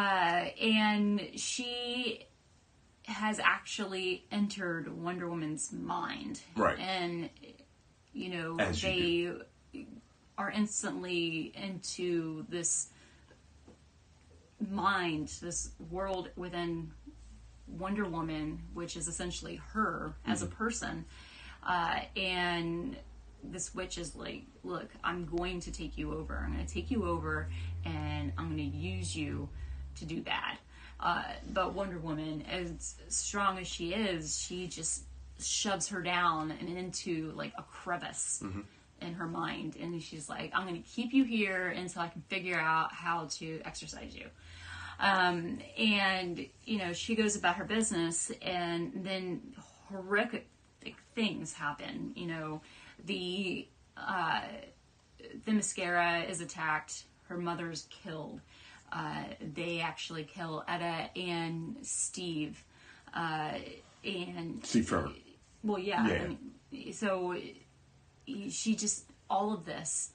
S2: and she has actually entered Wonder Woman's mind.
S1: Right.
S2: And you know
S1: As you
S2: they are instantly into this mind, this world within Wonder Woman, which is essentially her as a person. Uh, and this witch is like, look, I'm going to take you over. I'm going to take you over and I'm going to use you to do bad. Uh, but Wonder Woman, as strong as she is, she just shoves her down and into like a crevice in her mind. And she's like, I'm going to keep you here until I can figure out how to exercise you. Um, and, you know, she goes about her business and then horrific things happen. You know, the, uh, Themyscira is attacked, her mother's killed. Uh, they actually kill Etta and Steve. Uh, and
S1: Steve Trevor.
S2: well, yeah.
S1: Yeah.
S2: So she just all of this,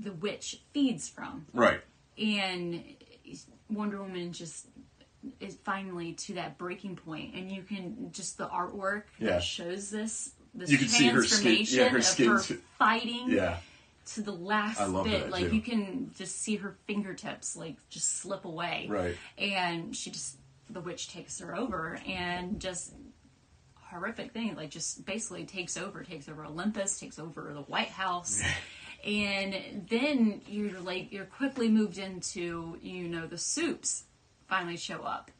S2: the witch feeds from,
S1: Right.
S2: and Wonder Woman just is finally to that breaking point, and you can just the artwork
S1: Yeah.
S2: that shows this. This
S1: You can see her skin-
S2: transformation
S1: yeah, her
S2: her fighting
S1: Yeah.
S2: To the last bit. like
S1: too.
S2: you can just see her fingertips like just slip away.
S1: Right.
S2: And she just the witch takes her over and just horrific thing, like just basically takes over, takes over Olympus, takes over the White House. and then you're like you're quickly moved into, you know, the soups finally show up.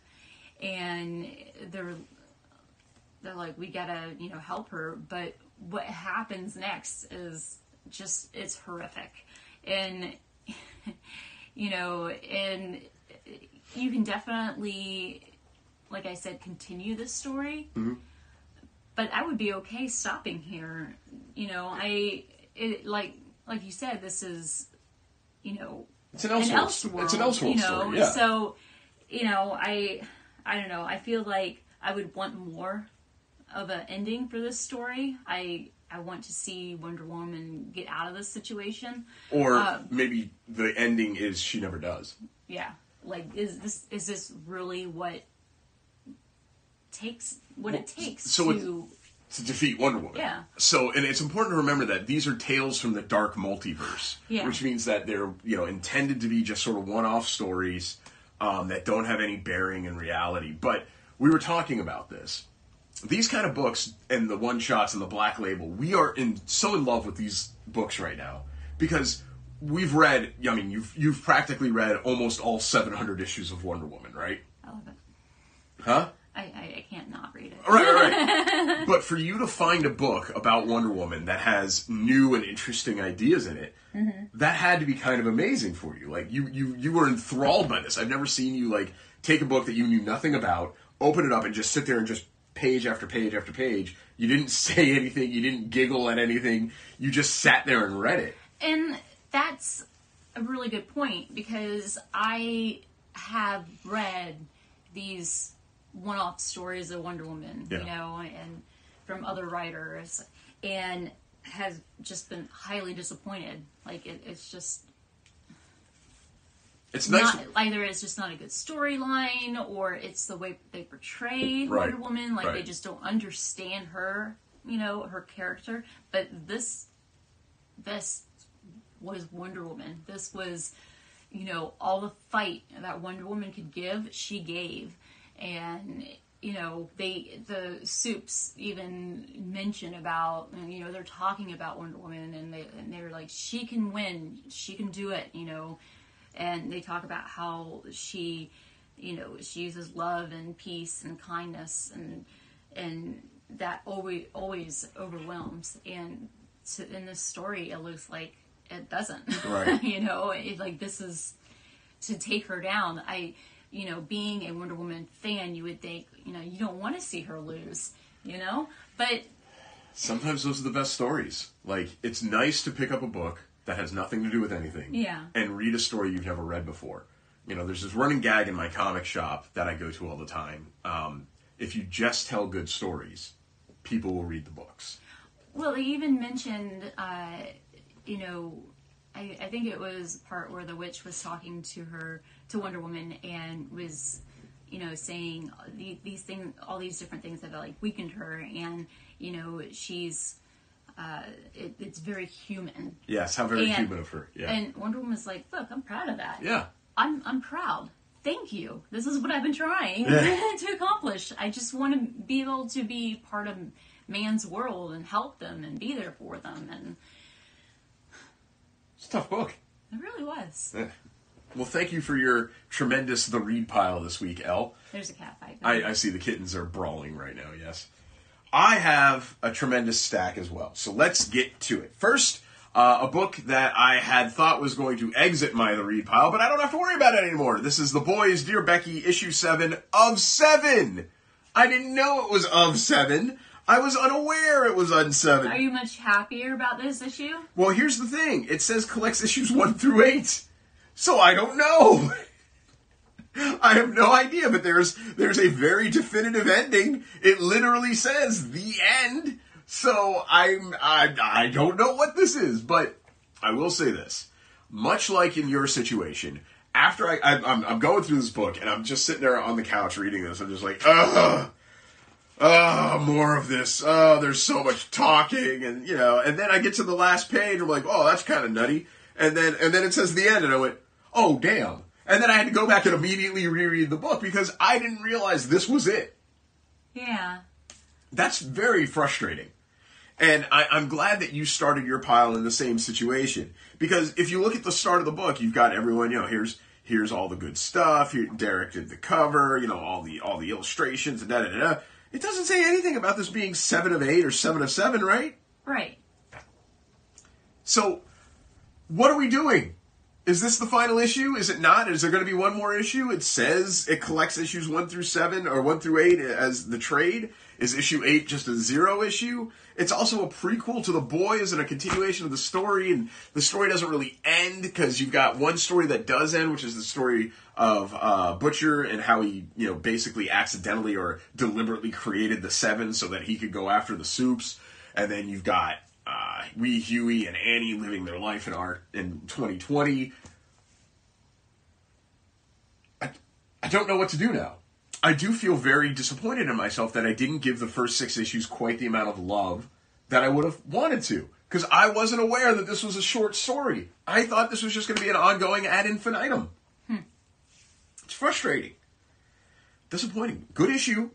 S2: And they're they're like, we gotta, you know, help her. But what happens next is just, it's horrific. And, you know, and you can definitely, like I said, continue this story. Mm-hmm. But I would be okay stopping here. You know, I, it, like, like you said, this is, you know,
S1: It's an. Elseworld, it's an Elseworld
S2: you know.
S1: story. Yeah.
S2: So, you know, I, I don't know. I feel like I would want more of an ending for this story. I, I want to see Wonder Woman get out of this situation.
S1: or
S2: uh,
S1: maybe the ending is she never does.
S2: Yeah, like is this is this really what takes what it takes
S1: so
S2: to?
S1: to defeat Wonder Woman.
S2: Yeah.
S1: So, and it's important to remember that these are tales from the dark multiverse,
S2: Yeah.
S1: which means that they're you know intended to be just sort of one-off stories um, that don't have any bearing in reality. But we were talking about this. These kind of books and the one shots and the black label, we are in so in love with these books right now because we've read. I mean, you've you've practically read almost all 700 issues of Wonder Woman, right?
S2: I love it.
S1: Huh?
S2: I, I, I can't not read it.
S1: Right, right, right. but for you to find a book about Wonder Woman that has new and interesting ideas in it, mm-hmm. that had to be kind of amazing for you. Like you, you, you were enthralled by this. I've never seen you like take a book that you knew nothing about, open it up, and just sit there and just page after page after page. You didn't say anything. You didn't giggle at anything. You just sat there and read it.
S2: And that's a really good point because I have read these one-off stories of Wonder Woman, you know, and from other writers, and has just been highly disappointed. Like it, it's just
S1: It's nice.
S2: not either it's just not a good storyline or it's the way they portray
S1: Right,
S2: Wonder Woman. Like they just don't understand her, you know, her character. But this, this was Wonder Woman. This was, you know, all the fight that Wonder Woman could give, she gave, and you know they the soups even mention about you know they're talking about Wonder Woman and they and they're like she can win, she can do it, you know and they talk about how she you know she uses love and peace and kindness and and that always always overwhelms and to, in this story it looks like it doesn't
S1: Right.
S2: you know it, like this is to take her down i you know, being a Wonder Woman fan, you would think, you know, you don't want to see her lose, you know? But
S1: Sometimes those are the best stories. Like, it's nice to pick up a book that has nothing to do with anything
S2: Yeah.
S1: and read a story you've never read before. You know, there's this running gag in my comic shop that I go to all the time. Um, if you just tell good stories, people will read the books.
S2: Well, they even mentioned, uh, you know, I, I think it was part where the witch was talking to her, to Wonder Woman, and was, you know, saying the, these things, all these different things that like weakened her, and you know, she's, uh, it, it's very human.
S1: Yes, how very
S2: And-
S1: human of her. Yeah.
S2: And Wonder Woman was like, "Look, I'm proud of that.
S1: yeah.
S2: I'm I'm proud. Thank you. This is what I've been trying
S1: Yeah.
S2: to accomplish. I just want to be able to be part of man's world and help them and be there for them. And
S1: It's a tough book.
S2: it really was.
S1: Yeah. Well, thank you for your tremendous The Read pile this week, Elle.
S2: There's a cat fight.
S1: I, I see the kittens are brawling right now, yes. I have a tremendous stack as well. So let's get to it. First, uh, a book that I had thought was going to exit my The Read pile, but I don't have to worry about it anymore. This is The Boys, Dear Becky, issue 7 of 7. I didn't know it was of 7. I was unaware it was on 7.
S2: Are you much happier about this issue?
S1: Well, here's the thing. It says collects issues 1 through 8. So I don't know. I have no idea, but there's there's a very definitive ending. It literally says the end. So I'm I I don't know what this is, but I will say this. Much like in your situation, after I, I I'm, I'm going through this book and I'm just sitting there on the couch reading this, I'm just like, ugh. Oh, more of this. Oh, there's so much talking, and you know. And then I get to the last page. I'm like, oh, that's kind of nutty. And then and then it says the end, and I went, oh, damn. And then I had to go back and immediately reread the book because I didn't realize this was it.
S2: Yeah.
S1: That's very frustrating. And I, I'm glad that you started your pile in the same situation because if you look at the start of the book, you've got everyone. You know, here's here's all the good stuff. Here, Darick did the cover. You know, all the all the illustrations and da da da. da. It doesn't say anything about this being seven of eight or seven of seven, right?
S2: Right.
S1: So, what are we doing? Is this the final issue? Is it not? Is there going to be one more issue? It says it collects issues one through seven or one through eight as the trade. Is issue eight just a zero issue? It's also a prequel to the boys and a continuation of the story, and the story doesn't really end because you've got one story that does end, which is the story of uh, Butcher and how he, you know, basically accidentally or deliberately created the seven so that he could go after the soups, and then you've got uh, Wee Hughie and Annie living their life in art in 2020. I, I don't know what to do now. I do feel very disappointed in myself that I didn't give the first six issues quite the amount of love that I would have wanted to. Because I wasn't aware that this was a short story. I thought this was just going to be an ongoing ad infinitum. It's frustrating. Disappointing. Good issue.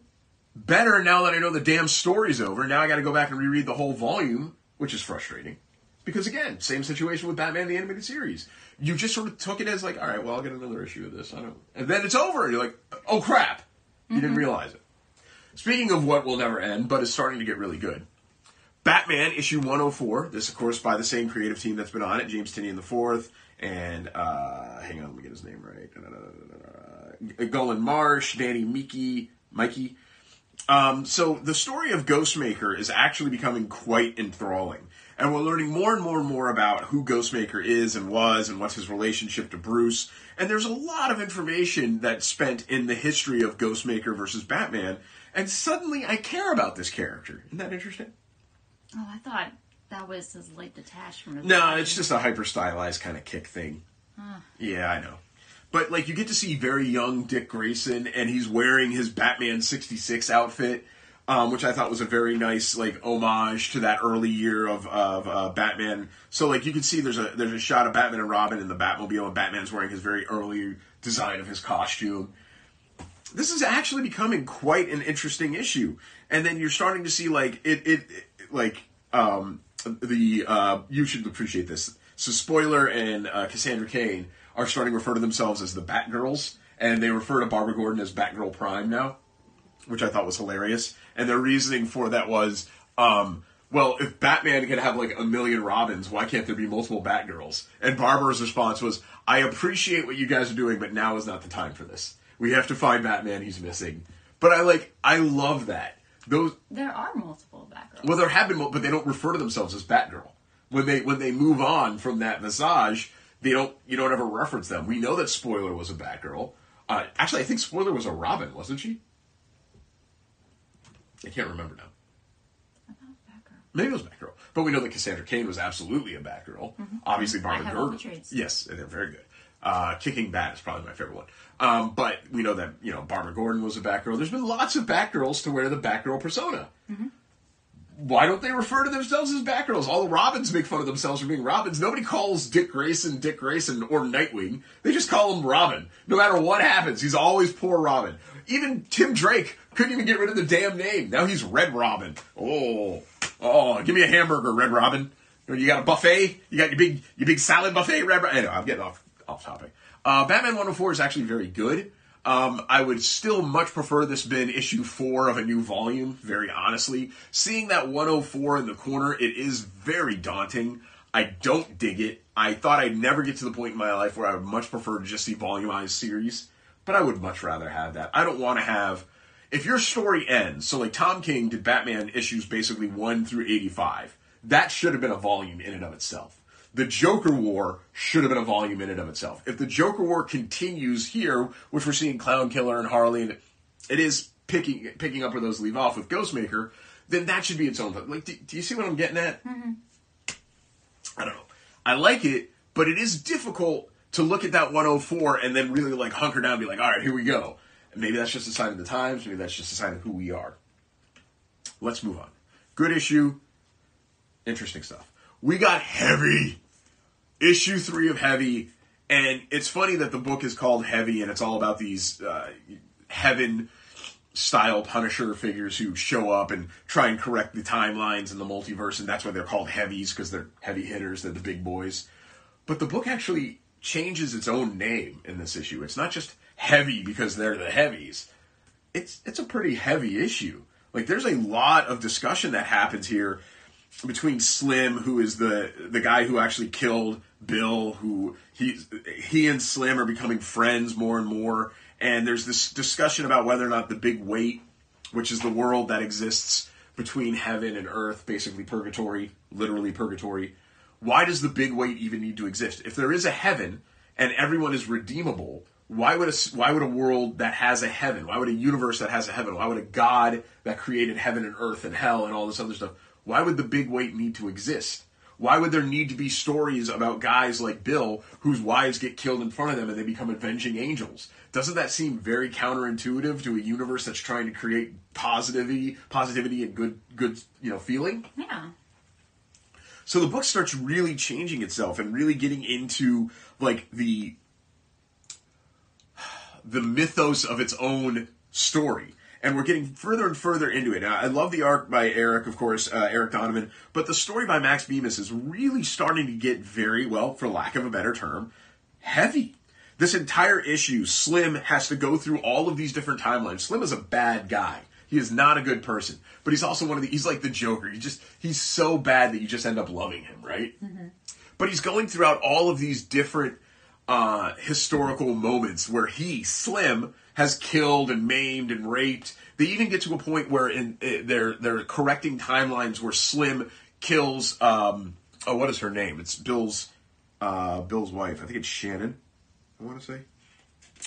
S1: Better now that I know the damn story's over. Now I got to go back and reread the whole volume, which is frustrating. Because again, same situation with Batman the Animated Series. You just sort of took it as like, all right, well, I'll get another issue of this. I don't, and then it's over, and you're like, oh crap, you didn't realize it. Speaking of what will never end, but is starting to get really good. Batman issue 104. This, of course, by the same creative team that's been on it, James Tynion the fourth, and uh, hang on, let me get his name right. Guillem March, Danny Miki, Mikey. Um, so the story of Ghostmaker is actually becoming quite enthralling. And we're learning more and more and more about who Ghostmaker is and was and what's his relationship to Bruce. And there's a lot of information that's spent in the history of Ghostmaker versus Batman. And suddenly I care about this character. Isn't that interesting?
S2: Oh, I thought that was his late detachment.
S1: No, it's just a hyper stylized kind of kick thing. Yeah, I know. But like you get to see very young Dick Grayson and he's wearing his Batman 66 outfit. Um, which I thought was a very nice like homage to that early year of, of uh, Batman. So like you can see there's a there's a shot of Batman and Robin in the Batmobile and Batman's wearing his very early design of his costume. This is actually becoming quite an interesting issue, and then you're starting to see like it it, it like um, the uh, you should appreciate this. So Spoiler and uh, Cassandra Cain are starting to refer to themselves as the Batgirls, and they refer to Barbara Gordon as Batgirl Prime now which I thought was hilarious. And their reasoning for that was, um, well, if Batman can have like a million Robins, why can't there be multiple Batgirls? And Barbara's response was, I appreciate what you guys are doing, but now is not the time for this. We have to find Batman. He's missing. But I like. I love that. Those.
S2: There are multiple Batgirls.
S1: Well, there have been, but they don't refer to themselves as Batgirl. When they when they move on from that visage, they don't. You don't ever reference them. We know that Spoiler was a Batgirl. Uh, actually, I think Spoiler was a Robin, wasn't she? I can't remember now. Maybe it was Batgirl. But we know that Cassandra Cain was absolutely a Batgirl. Obviously, Barbara
S2: Mm-hmm. all the
S1: Gordon. Yes, they're very good. Uh, Kicking Bat is probably my favorite one. Um, but we know that you know Barbara Gordon was a Batgirl. There's been lots of Batgirls to wear the Batgirl persona.
S2: Mm-hmm.
S1: Why don't they refer to themselves as Batgirls? All the Robins make fun of themselves for being Robins. Nobody calls Dick Grayson Dick Grayson or Nightwing. They just call him Robin. No matter what happens, he's always poor Robin. Even Tim Drake couldn't even get rid of the damn name. Now he's Red Robin. Oh, oh, give me a hamburger, Red Robin. You got a buffet. You got your big your big salad buffet, Red Robin. Anyway, I'm getting off off topic. Uh, Batman 104 is actually very good. Um, I would still much prefer this been issue four of a new volume, very honestly. Seeing that 104 in the corner, it is very daunting. I don't dig it. I thought I'd never get to the point in my life where I would much prefer to just see volumized series, but I would much rather have that. I don't want to have. If your story ends, so like Tom King did Batman issues basically 1 through 85, that should have been a volume in and of itself the Joker War should have been a volume in and of itself. If the Joker War continues here, which we're seeing Clown Killer and Harley, and it is picking picking up where those leave off with Ghostmaker, then that should be its own. Thing. Like, do, do you see what I'm getting at? Mm-hmm. I don't know. I like it, but it is difficult to look at that 104 and then really like hunker down and be like, all right, here we go. And maybe that's just a sign of the times. Maybe that's just a sign of who we are. Let's move on. Good issue. Interesting stuff. We got Heavy. Issue three of Heavy. And it's funny that the book is called Heavy and it's all about these uh, heaven style Punisher figures who show up and try and correct the timelines in the multiverse. And that's why they're called heavies because they're heavy hitters. They're the big boys. But the book actually changes its own name in this issue. It's not just heavy because they're the heavies. It's it's a pretty heavy issue. Like there's a lot of discussion that happens here between Slim, who is the the guy who actually killed Bill, who he he and Slim are becoming friends more and more, and there's this discussion about whether or not the big weight, which is the world that exists between heaven and earth, basically purgatory, literally purgatory. Why does the big weight even need to exist? If there is a heaven and everyone is redeemable, why would a why would a world that has a heaven? Why would a universe that has a heaven? Why would a God that created heaven and earth and hell and all this other stuff? Why would the big weight need to exist? Why would there need to be stories about guys like Bill whose wives get killed in front of them and they become avenging angels? Doesn't that seem very counterintuitive to a universe that's trying to create positivity, positivity and good, good, you know, feeling?
S2: Yeah.
S1: So the book starts really changing itself and really getting into like the the mythos of its own story. And we're getting further and further into it. Now, I love the arc by Eryk, of course, uh, Eryk Donovan, but the story by Max Bemis is really starting to get very, well, for lack of a better term, heavy. This entire issue, Slim has to go through all of these different timelines. Slim is a bad guy. He is not a good person, but he's also one of the, he's like the Joker. He just, he's so bad that you just end up loving him, right? But he's going throughout all of these different uh, historical moments where he, Slim, has killed and maimed and raped. They even get to a point where in they're they're correcting timelines where Slim kills um, oh what is her name? It's Bill's uh, Bill's wife. I think it's Shannon. I want to say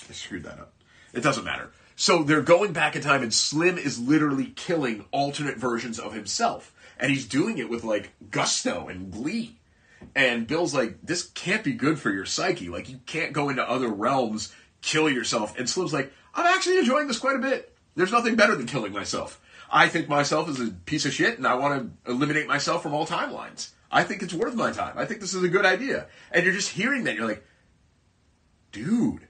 S1: I screwed that up. It doesn't matter. So they're going back in time, and Slim is literally killing alternate versions of himself, and he's doing it with like gusto and glee. And Bill's like, this can't be good for your psyche. Like, you can't go into other realms, kill yourself. And Slim's like, I'm actually enjoying this quite a bit. There's nothing better than killing myself. I think myself is a piece of shit, and I want to eliminate myself from all timelines. I think it's worth my time. I think this is a good idea. And you're just hearing that, you're like, dude.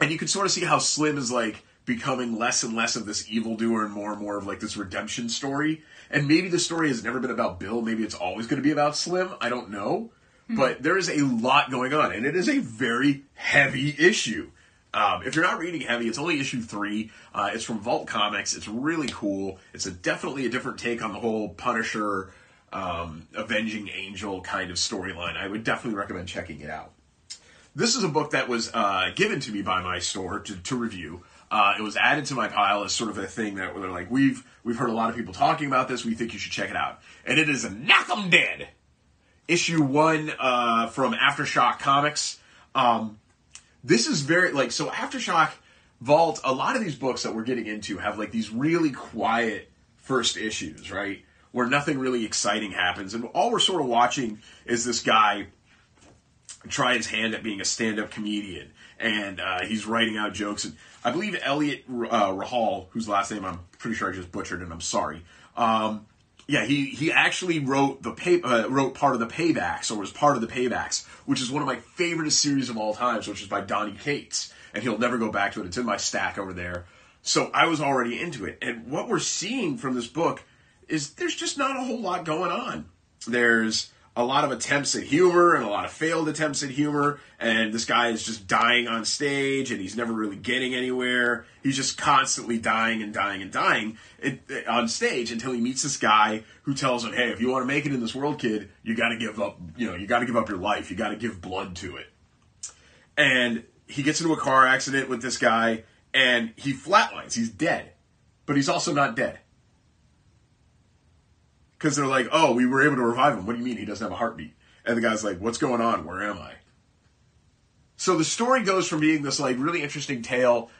S1: And you can sort of see how Slim is like becoming less and less of this evildoer and more and more of like this redemption story. And maybe the story has never been about Bill. Maybe it's always going to be about Slim. I don't know. Hmm. But there is a lot going on, and it is a very heavy issue. Um, if you're not reading Heavy, it's only issue three. Uh, it's from Vault Comics. It's really cool. It's a definitely a different take on the whole Punisher, um, Avenging Angel kind of storyline. I would definitely recommend checking it out. this is a book that was uh, given to me by my store to, to review. Uh, it was added to my pile as sort of a thing that they're like, we've we've heard a lot of people talking about this. We think you should check it out. And it is a Knock 'em Dead, issue one uh, from Aftershock Comics. Um, this is very like so. Aftershock Vault. A lot of these books that we're getting into have like these really quiet first issues, right? Where nothing really exciting happens, and all we're sort of watching is this guy try his hand at being a stand-up comedian, and uh, he's writing out jokes. And I believe Eliot uh, Rahal, whose last name I'm pretty sure I just butchered, and I'm sorry. Um, yeah, he he actually wrote the pay, uh, wrote part of the Paybacks, or was part of the Paybacks, which is one of my favorite series of all times, which is by Donny Cates, and he'll never go back to it. It's in my stack over there. So I was already into it, and what we're seeing from this book is there's just not a whole lot going on. There's a lot of attempts at humor and a lot of failed attempts at humor. And this guy is just dying on stage and he's never really getting anywhere. He's just constantly dying and dying and dying it, it, on stage until he meets this guy who tells him, Hey, if you want to make it in this world, kid, you got to give up, you know, you got to give up your life. You got to give blood to it. And he gets into a car accident with this guy and he flatlines. He's dead, but he's also not dead because they're like, "Oh, we were able to revive him." What do you mean he doesn't have a heartbeat? And the guy's like, "What's going on? Where am I?" So the story goes from being this like really interesting tale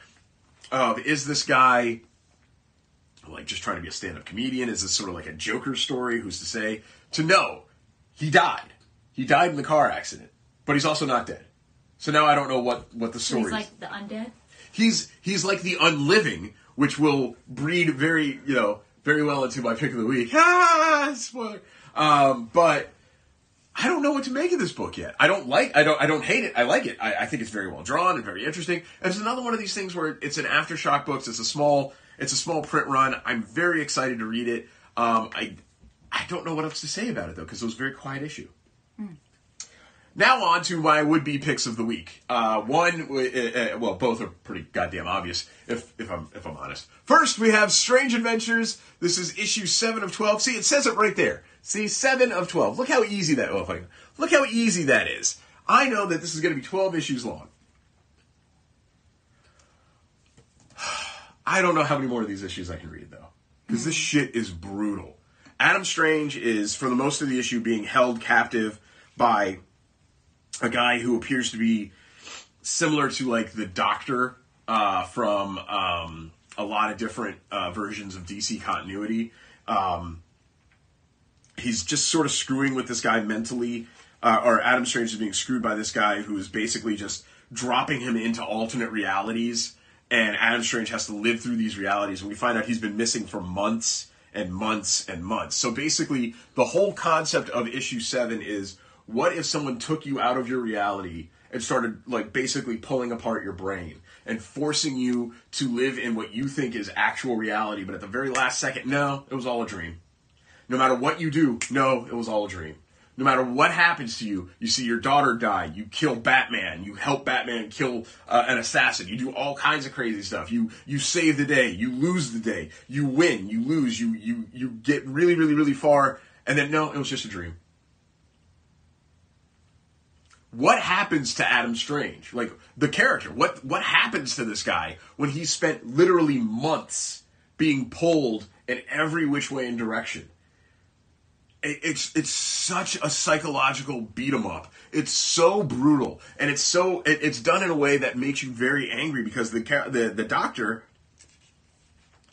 S1: of is this guy like just trying to be a stand-up comedian? Is this sort of like a Joker story? Who's to say? To know, he died. He died in the car accident, but he's also not dead. So now I don't know what what the story.
S2: So he's
S1: is.
S2: like the undead.
S1: He's he's like the unliving, which will breed very you know very well into my pick of the week. Ah, spoiler. Um, but I don't know what to make of this book yet. I don't like. I don't. I don't hate it. I like it. I, I think it's very well drawn and very interesting. And it's another one of these things where it's an aftershock books. It's a small. It's a small print run. I'm very excited to read it. Um, I I don't know what else to say about it though because it was a very quiet issue. Now on to my would-be picks of the week. Uh, one, uh, uh, well, both are pretty goddamn obvious. If if I'm if I'm honest. First, we have Strange Adventures. This is issue seven of twelve. See, it says it right there. See, seven of twelve. Look how easy that. Oh, look how easy that is. I know that this is going to be twelve issues long. I don't know how many more of these issues I can read though, because this shit is brutal. Adam Strange is, for the most of the issue, being held captive by a guy who appears to be similar to like the Doctor uh, from um, a lot of different uh, versions of DC continuity. Um, he's just sort of screwing with this guy mentally, uh, or Adam Strange is being screwed by this guy who is basically just dropping him into alternate realities. And Adam Strange has to live through these realities, and we find out he's been missing for months and months and months. So basically, the whole concept of issue seven is what if someone took you out of your reality and started like basically pulling apart your brain and forcing you to live in what you think is actual reality, but at the very last second, no, it was all a dream. No matter what you do, no, it was all a dream. No matter what happens to you, you see your daughter die, you kill Batman, you help Batman kill uh, an assassin, you do all kinds of crazy stuff. You you save the day, you lose the day, you win, you lose, you you you get really really really far, and then no, it was just a dream what happens to Adam Strange? Like the character, what what happens to this guy when he spent literally months being pulled in every which way and direction? It, it's it's such a psychological beat 'em up. It's so brutal, and it's so it, it's done in a way that makes you very angry because the the the doctor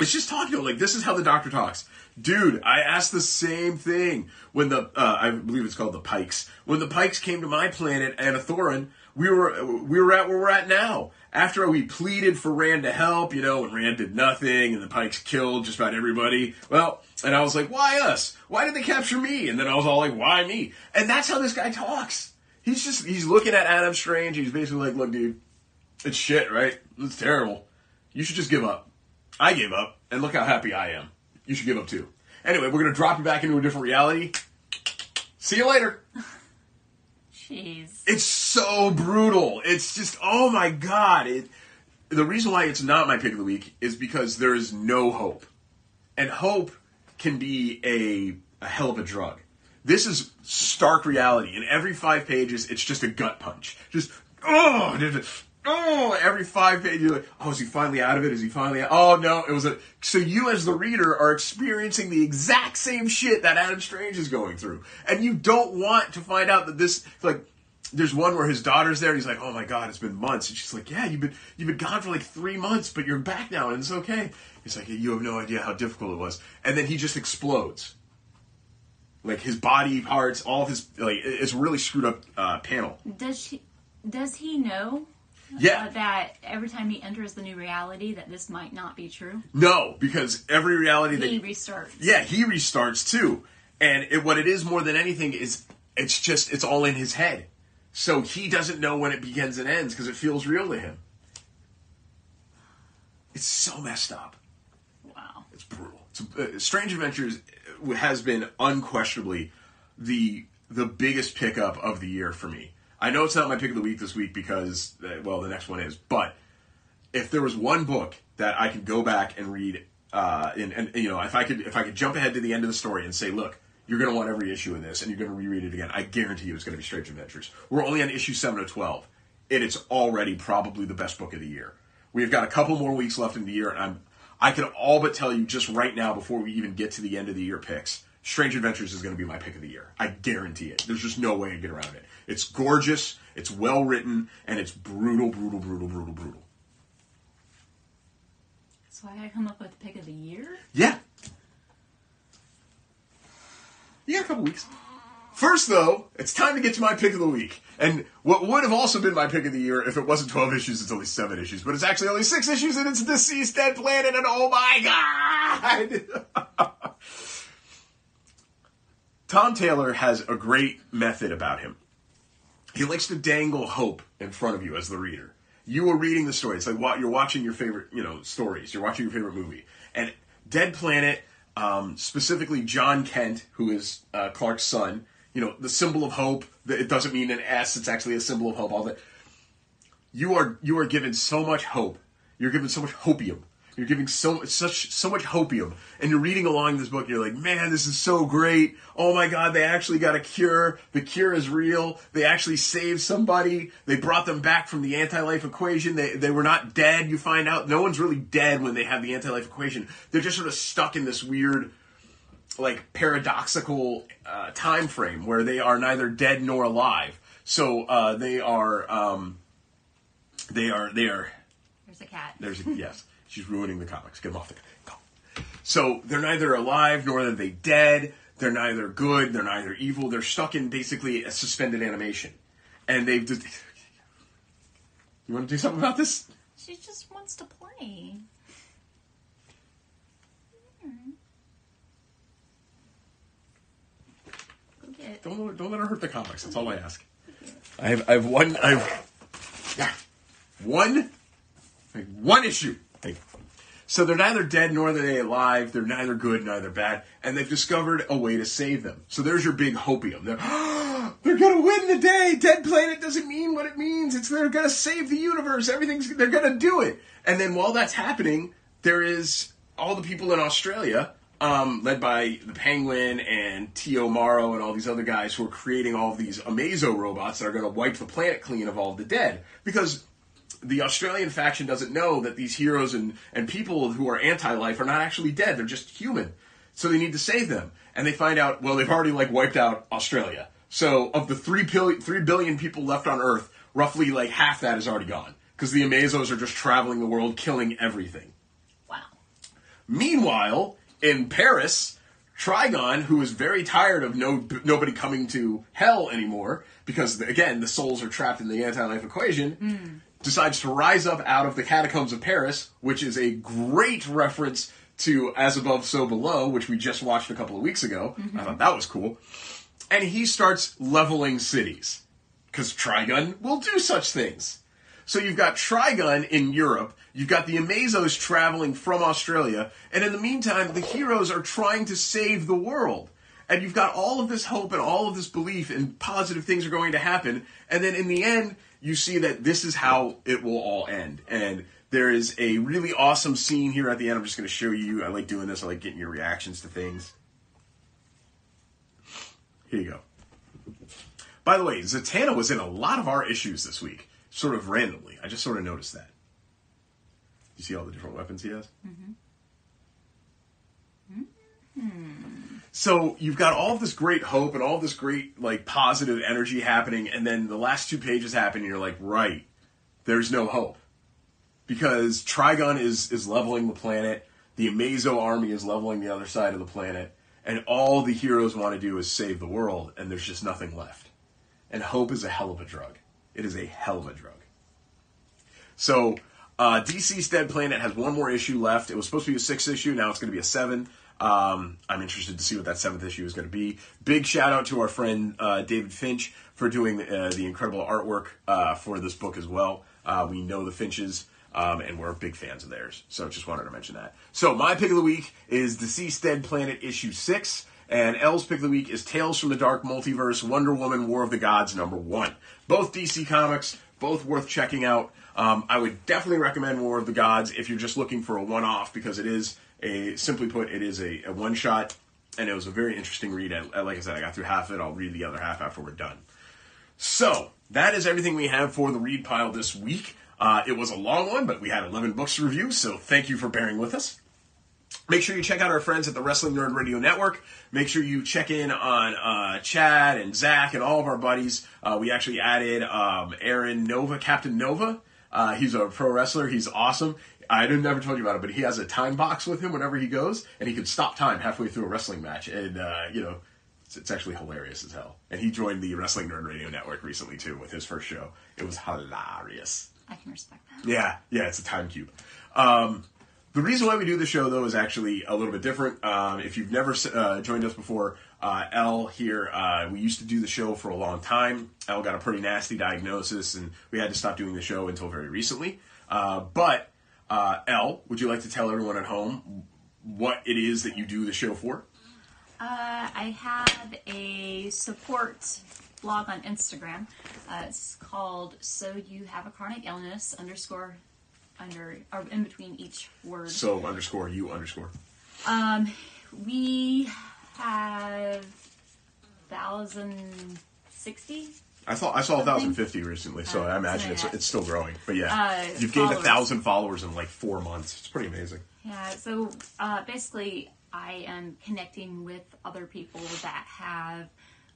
S1: it's just talking like this is how the doctor talks. Dude i asked the same thing when the uh, i believe it's called the pikes. When the pikes came to my planet anathorin we were we were at where we're at now. After we pleaded for Rann to help you know and Rann did nothing and the pikes killed just about everybody. Well and i was like why us? Why did they capture me? And then i was all like why me? And that's how this guy talks. He's just he's looking at adam strange he's basically like look dude it's shit right? It's terrible. You should just give up I gave up, and look how happy I am. You should give up too. Anyway, we're going to drop you back into a different reality. See you later.
S2: Jeez.
S1: It's so brutal. It's just, oh my god. It, the reason why it's not my pick of the week is because there is no hope. And hope can be a, a hell of a drug. This is stark reality. In every five pages, it's just a gut punch. Just oh, oh, every five pages, you're like, oh, is he finally out of it? Is he finally out? Oh, no, it was a. So you, as the reader, are experiencing the exact same shit that Adam Strange is going through. And you don't want to find out that this, like, there's one where his daughter's there and he's like, oh my god, it's been months. And she's like, yeah, you've been, you've been gone for like three months, but you're back now and it's okay. He's like, you have no idea how difficult it was. And then he just explodes. Like his body parts, all of his, like, it's really screwed up uh, panel.
S2: Does she? Does he know
S1: Yeah.
S2: uh, that every time he enters the new reality that this might not be true?
S1: No, because every reality that
S2: He restarts.
S1: yeah, he restarts too. And it, what it is more than anything is it's just it's all in his head. So he doesn't know when it begins and ends because it feels real to him. It's so messed up.
S2: Wow.
S1: It's brutal. It's, uh, Strange Adventures has been unquestionably the the biggest pickup of the year for me. I know it's not my pick of the week this week because uh, well, the next one is, but if there was one book that I could go back and read, uh, and, and you know, if I could if I could jump ahead to the end of the story and say, look, you're going to want every issue in this, and you're going to reread it again, I guarantee you it's going to be Strange Adventures. We're only on issue seven of twelve, and it's already probably the best book of the year. We've got a couple more weeks left in the year, and I'm I can all but tell you just right now before we even get to the end of the year picks. Strange Adventures is going to be my pick of the year. I guarantee it. There's just no way to get around it. It's gorgeous, it's well written, and it's brutal, brutal, brutal, brutal, brutal.
S2: So I gotta come up with the pick of the year.
S1: Yeah. Yeah, a couple weeks. First, though, it's time to get to my pick of the week. And what would have also been my pick of the year if it wasn't 12 issues, it's only 7 issues. But it's actually only 6 issues, and it's DCeased Dead Planet, and oh my god! Tom Taylor has a great method about him. He likes to dangle hope in front of you as the reader. You are reading the story. It's like you're watching your favorite, you know, stories. You're watching your favorite movie. And Dead Planet, um, specifically Jon Kent, who is uh, Clark's son, you know, the symbol of hope. It doesn't mean an S. It's actually a symbol of hope. All that. You are you are given so much hope. You're given so much hopium. You're giving so such so much hopium, and you're reading along this book. And you're like, man, this is so great. Oh my god, they actually got a cure. The cure is real. They actually saved somebody. They brought them back from the anti-life equation. They they were not dead. You find out no one's really dead when they have the anti-life equation. They're just sort of stuck in this weird like paradoxical uh, time frame where they are neither dead nor alive. So uh, they are um, they are they are
S2: There's a cat.
S1: there's a, yes she's ruining the comics. Get them off the go. So they're neither alive nor are they dead. They're neither good. They're neither evil. They're stuck in basically a suspended animation, and they've just. You want to do something about this?
S2: She just wants to play. Go get.
S1: Don't don't let her hurt the comics. That's all I ask. I have I have one I have yeah, one like, one issue. Like, so they're neither dead nor are they alive. They're neither good neither bad, and they've discovered a way to save them. So there's your big hopium. They're they're gonna win the day. Dead planet doesn't mean what it means. It's they're gonna save the universe. Everything's they're gonna do it. And then while that's happening, there is all the people in Australia um, led by the Penguin and T.O. Morrow and all these other guys who are creating all these Amazo robots that are going to wipe the planet clean of all the dead. Because the Australian faction doesn't know that these heroes and, and people who are anti-life are not actually dead; they're just human. So they need to save them, and they find out well they've already like wiped out Australia. So of the three billion, three billion people left on Earth, roughly like half that is already gone because the Amazos are just traveling the world, killing everything.
S2: Wow.
S1: Meanwhile, in Paris, Trigon, who is very tired of no nobody coming to hell anymore, because again the souls are trapped in the anti-life equation, mm. Decides to rise up out of the catacombs of Paris, which is a great reference to As Above, So Below, which we just watched a couple of weeks ago. I thought that was cool. And he starts leveling cities because Trigon will do such things. So you've got Trigon in Europe, you've got the Amazos traveling from Australia, and in the meantime, the heroes are trying to save the world. And you've got all of this hope and all of this belief and positive things are going to happen, and then in the end, you see that this is how it will all end. And there is a really awesome scene here at the end. I'm just going to show you. I like doing this. I like getting your reactions to things. Here you go. By the way, Zatanna was in a lot of our issues this week. sort of randomly. I just sort of noticed that. You see all the different weapons he has? Mm-hmm. Hmm. Hmm. So you've got all this great hope and all this great like positive energy happening, and then the last two pages happen, and you're like, right, there's no hope because Trigon is is leveling the planet, the Amazo army is leveling the other side of the planet, and all the heroes want to do is save the world, and there's just nothing left. And hope is a hell of a drug. It is a hell of a drug. So uh, DC's Dead Planet has one more issue left. It was supposed to be a six issue. Now it's going to be a seven. Um, I'm interested to see what that seventh issue is going to be. Big shout out to our friend uh, David Finch for doing uh, the incredible artwork uh, for this book as well. Uh, we know the Finches. Um, and we're big fans of theirs, so just wanted to mention that. So my pick of the week is DCeased Dead Planet issue six, and Elle's pick of the week is Tales from the Dark Multiverse, Wonder Woman, War of the Gods number one. Both DC comics, both worth checking out. Um, I would definitely recommend War of the Gods if you're just looking for a one-off because it is a simply put, it is a, a one-shot, and it was a very interesting read. And like I said, I got through half of it. I'll read the other half after we're done. So that is everything we have for the read pile this week. Uh, it was a long one, but we had 11 books to review, so thank you for bearing with us. Make sure you check out our friends at the Wrestling Nerd Radio Network. Make sure you check in on uh, Chad and Zach and all of our buddies. Uh, we actually added um, Aaron Nova, Captain Nova. Uh, he's a pro wrestler. He's awesome. I didn't never told you about it, but he has a time box with him whenever he goes, and he can stop time halfway through a wrestling match. And uh, you know, it's, it's actually hilarious as hell. And he joined the Wrestling Nerd Radio Network recently too with his first show. It was hilarious.
S2: I can respect that.
S1: Yeah, yeah, it's a time cube. Um, the reason why we do the show, though, is actually a little bit different. Um, if you've never uh, joined us before, uh, Elle here, uh, we used to do the show for a long time. Elle got a pretty nasty diagnosis, and we had to stop doing the show until very recently. Uh, but, uh, Elle, would you like to tell everyone at home what it is that you do the show for?
S2: Uh, I have a support blog on Instagram. Uh, it's called "So You Have a Chronic Illness" underscore under or in between each word.
S1: So underscore you underscore.
S2: Um, we have thousand sixty.
S1: I thought I saw
S2: Something.
S1: 1,050 recently, so
S2: Uh,
S1: I imagine it's it's still growing. But yeah,
S2: Uh,
S1: you've gained a thousand followers in like four months. It's pretty amazing.
S2: Yeah, so uh, basically, I am connecting with other people that have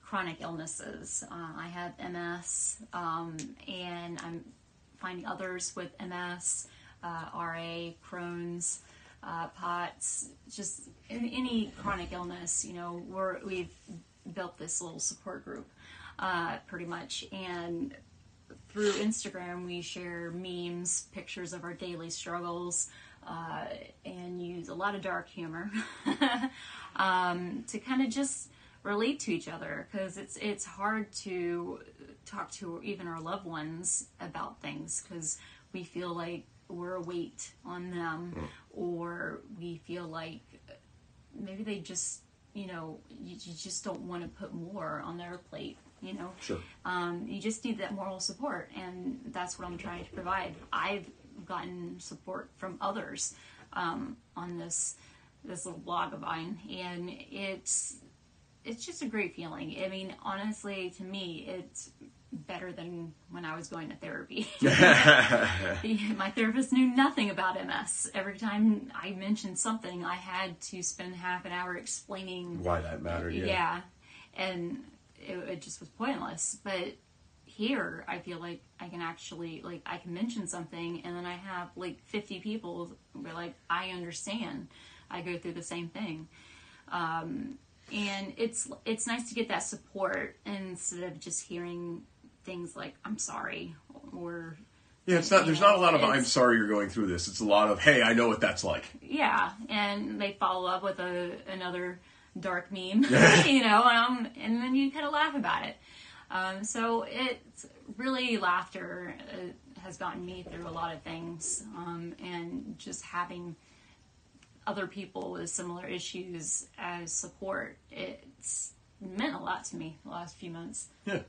S2: chronic illnesses. Uh, I have MS, um, and I'm finding others with MS, uh, RA, Crohn's, uh, POTS, just an- any chronic illness. You know, we're, we've built this little support group, uh, pretty much, and through Instagram, we share memes, pictures of our daily struggles, uh, and use a lot of dark humor um, to kind of just relate to each other. Because it's it's hard to talk to even our loved ones about things because we feel like we're a weight on them or we feel like maybe they just you know you, you just don't want to put more on their plate you know
S1: Sure.
S2: um, you just need that moral support and that's what i'm trying to provide i've gotten support from others um, on this this little blog of mine and it's it's just a great feeling i mean honestly to me it's better than when i was going to therapy my therapist knew nothing about ms every time i mentioned something i had to spend half an hour explaining
S1: Why that mattered? Yeah.
S2: yeah, and it, it just was pointless. But here, I feel like I can actually like I can mention something, and then I have like fifty people who are like, I understand. I go through the same thing, um, and it's it's nice to get that support instead of just hearing things like I'm sorry or
S1: Yeah, it's not. There's not a lot of "I'm sorry you're going through this." It's a lot of "Hey, I know what that's like."
S2: Yeah, and they follow up with a another dark meme, you know, um, and then you kind of laugh about it. Um, so it's really laughter uh, has gotten me through a lot of things, um, and just having other people with similar issues as support, it's meant a lot to me the last few months.
S1: Yeah.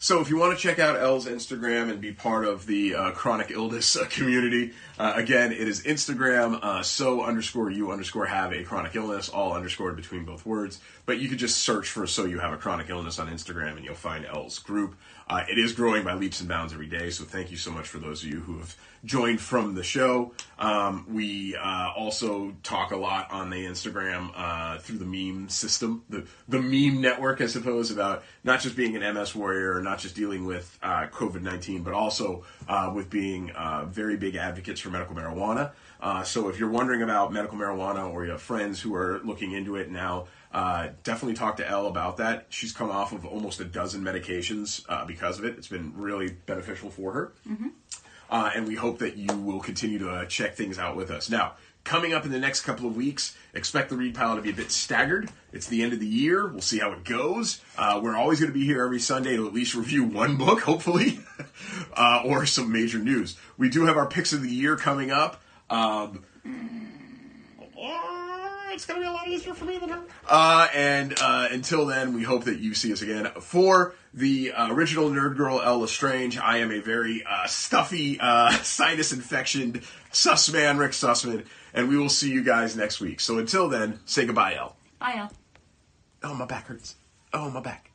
S1: So if you want to check out Elle's Instagram and be part of the uh, chronic illness uh, community, uh, again, it is Instagram, uh, so underscore you underscore have a chronic illness, all underscored between both words. But you could just search for so you have a chronic illness on Instagram and you'll find Elle's group. Uh, it is growing by leaps and bounds every day, so thank you so much for those of you who have joined from the show. Um, we uh, also talk a lot on the Instagram through the meme system, the the meme network, I suppose, about not just being an MS warrior, not just dealing with uh, COVID nineteen, but also uh, with being uh, very big advocates for medical marijuana. Uh, so if you're wondering about medical marijuana or you have friends who are looking into it now, uh, definitely talk to Elle about that. She's come off of almost a dozen medications uh, because of it. It's been really beneficial for her. Uh, and we hope that you will continue to uh, check things out with us. Now, coming up in the next couple of weeks, expect the read pile to be a bit staggered. It's the end of the year. We'll see how it goes. Uh, we're always going to be here every Sunday to at least review one book, hopefully, uh, or some major news. We do have our picks of the year coming up. Um, it's going to be a lot easier for me than her. Uh, and uh, until then, we hope that you see us again. For the uh, original Nerd Girl, Elle Lestrange, I am a very uh, stuffy, uh, sinus infection Sussman, Rick Sussman, and we will see you guys next week. So until then, say goodbye, Elle.
S2: Bye, Elle.
S1: Oh, my back hurts. Oh, my back.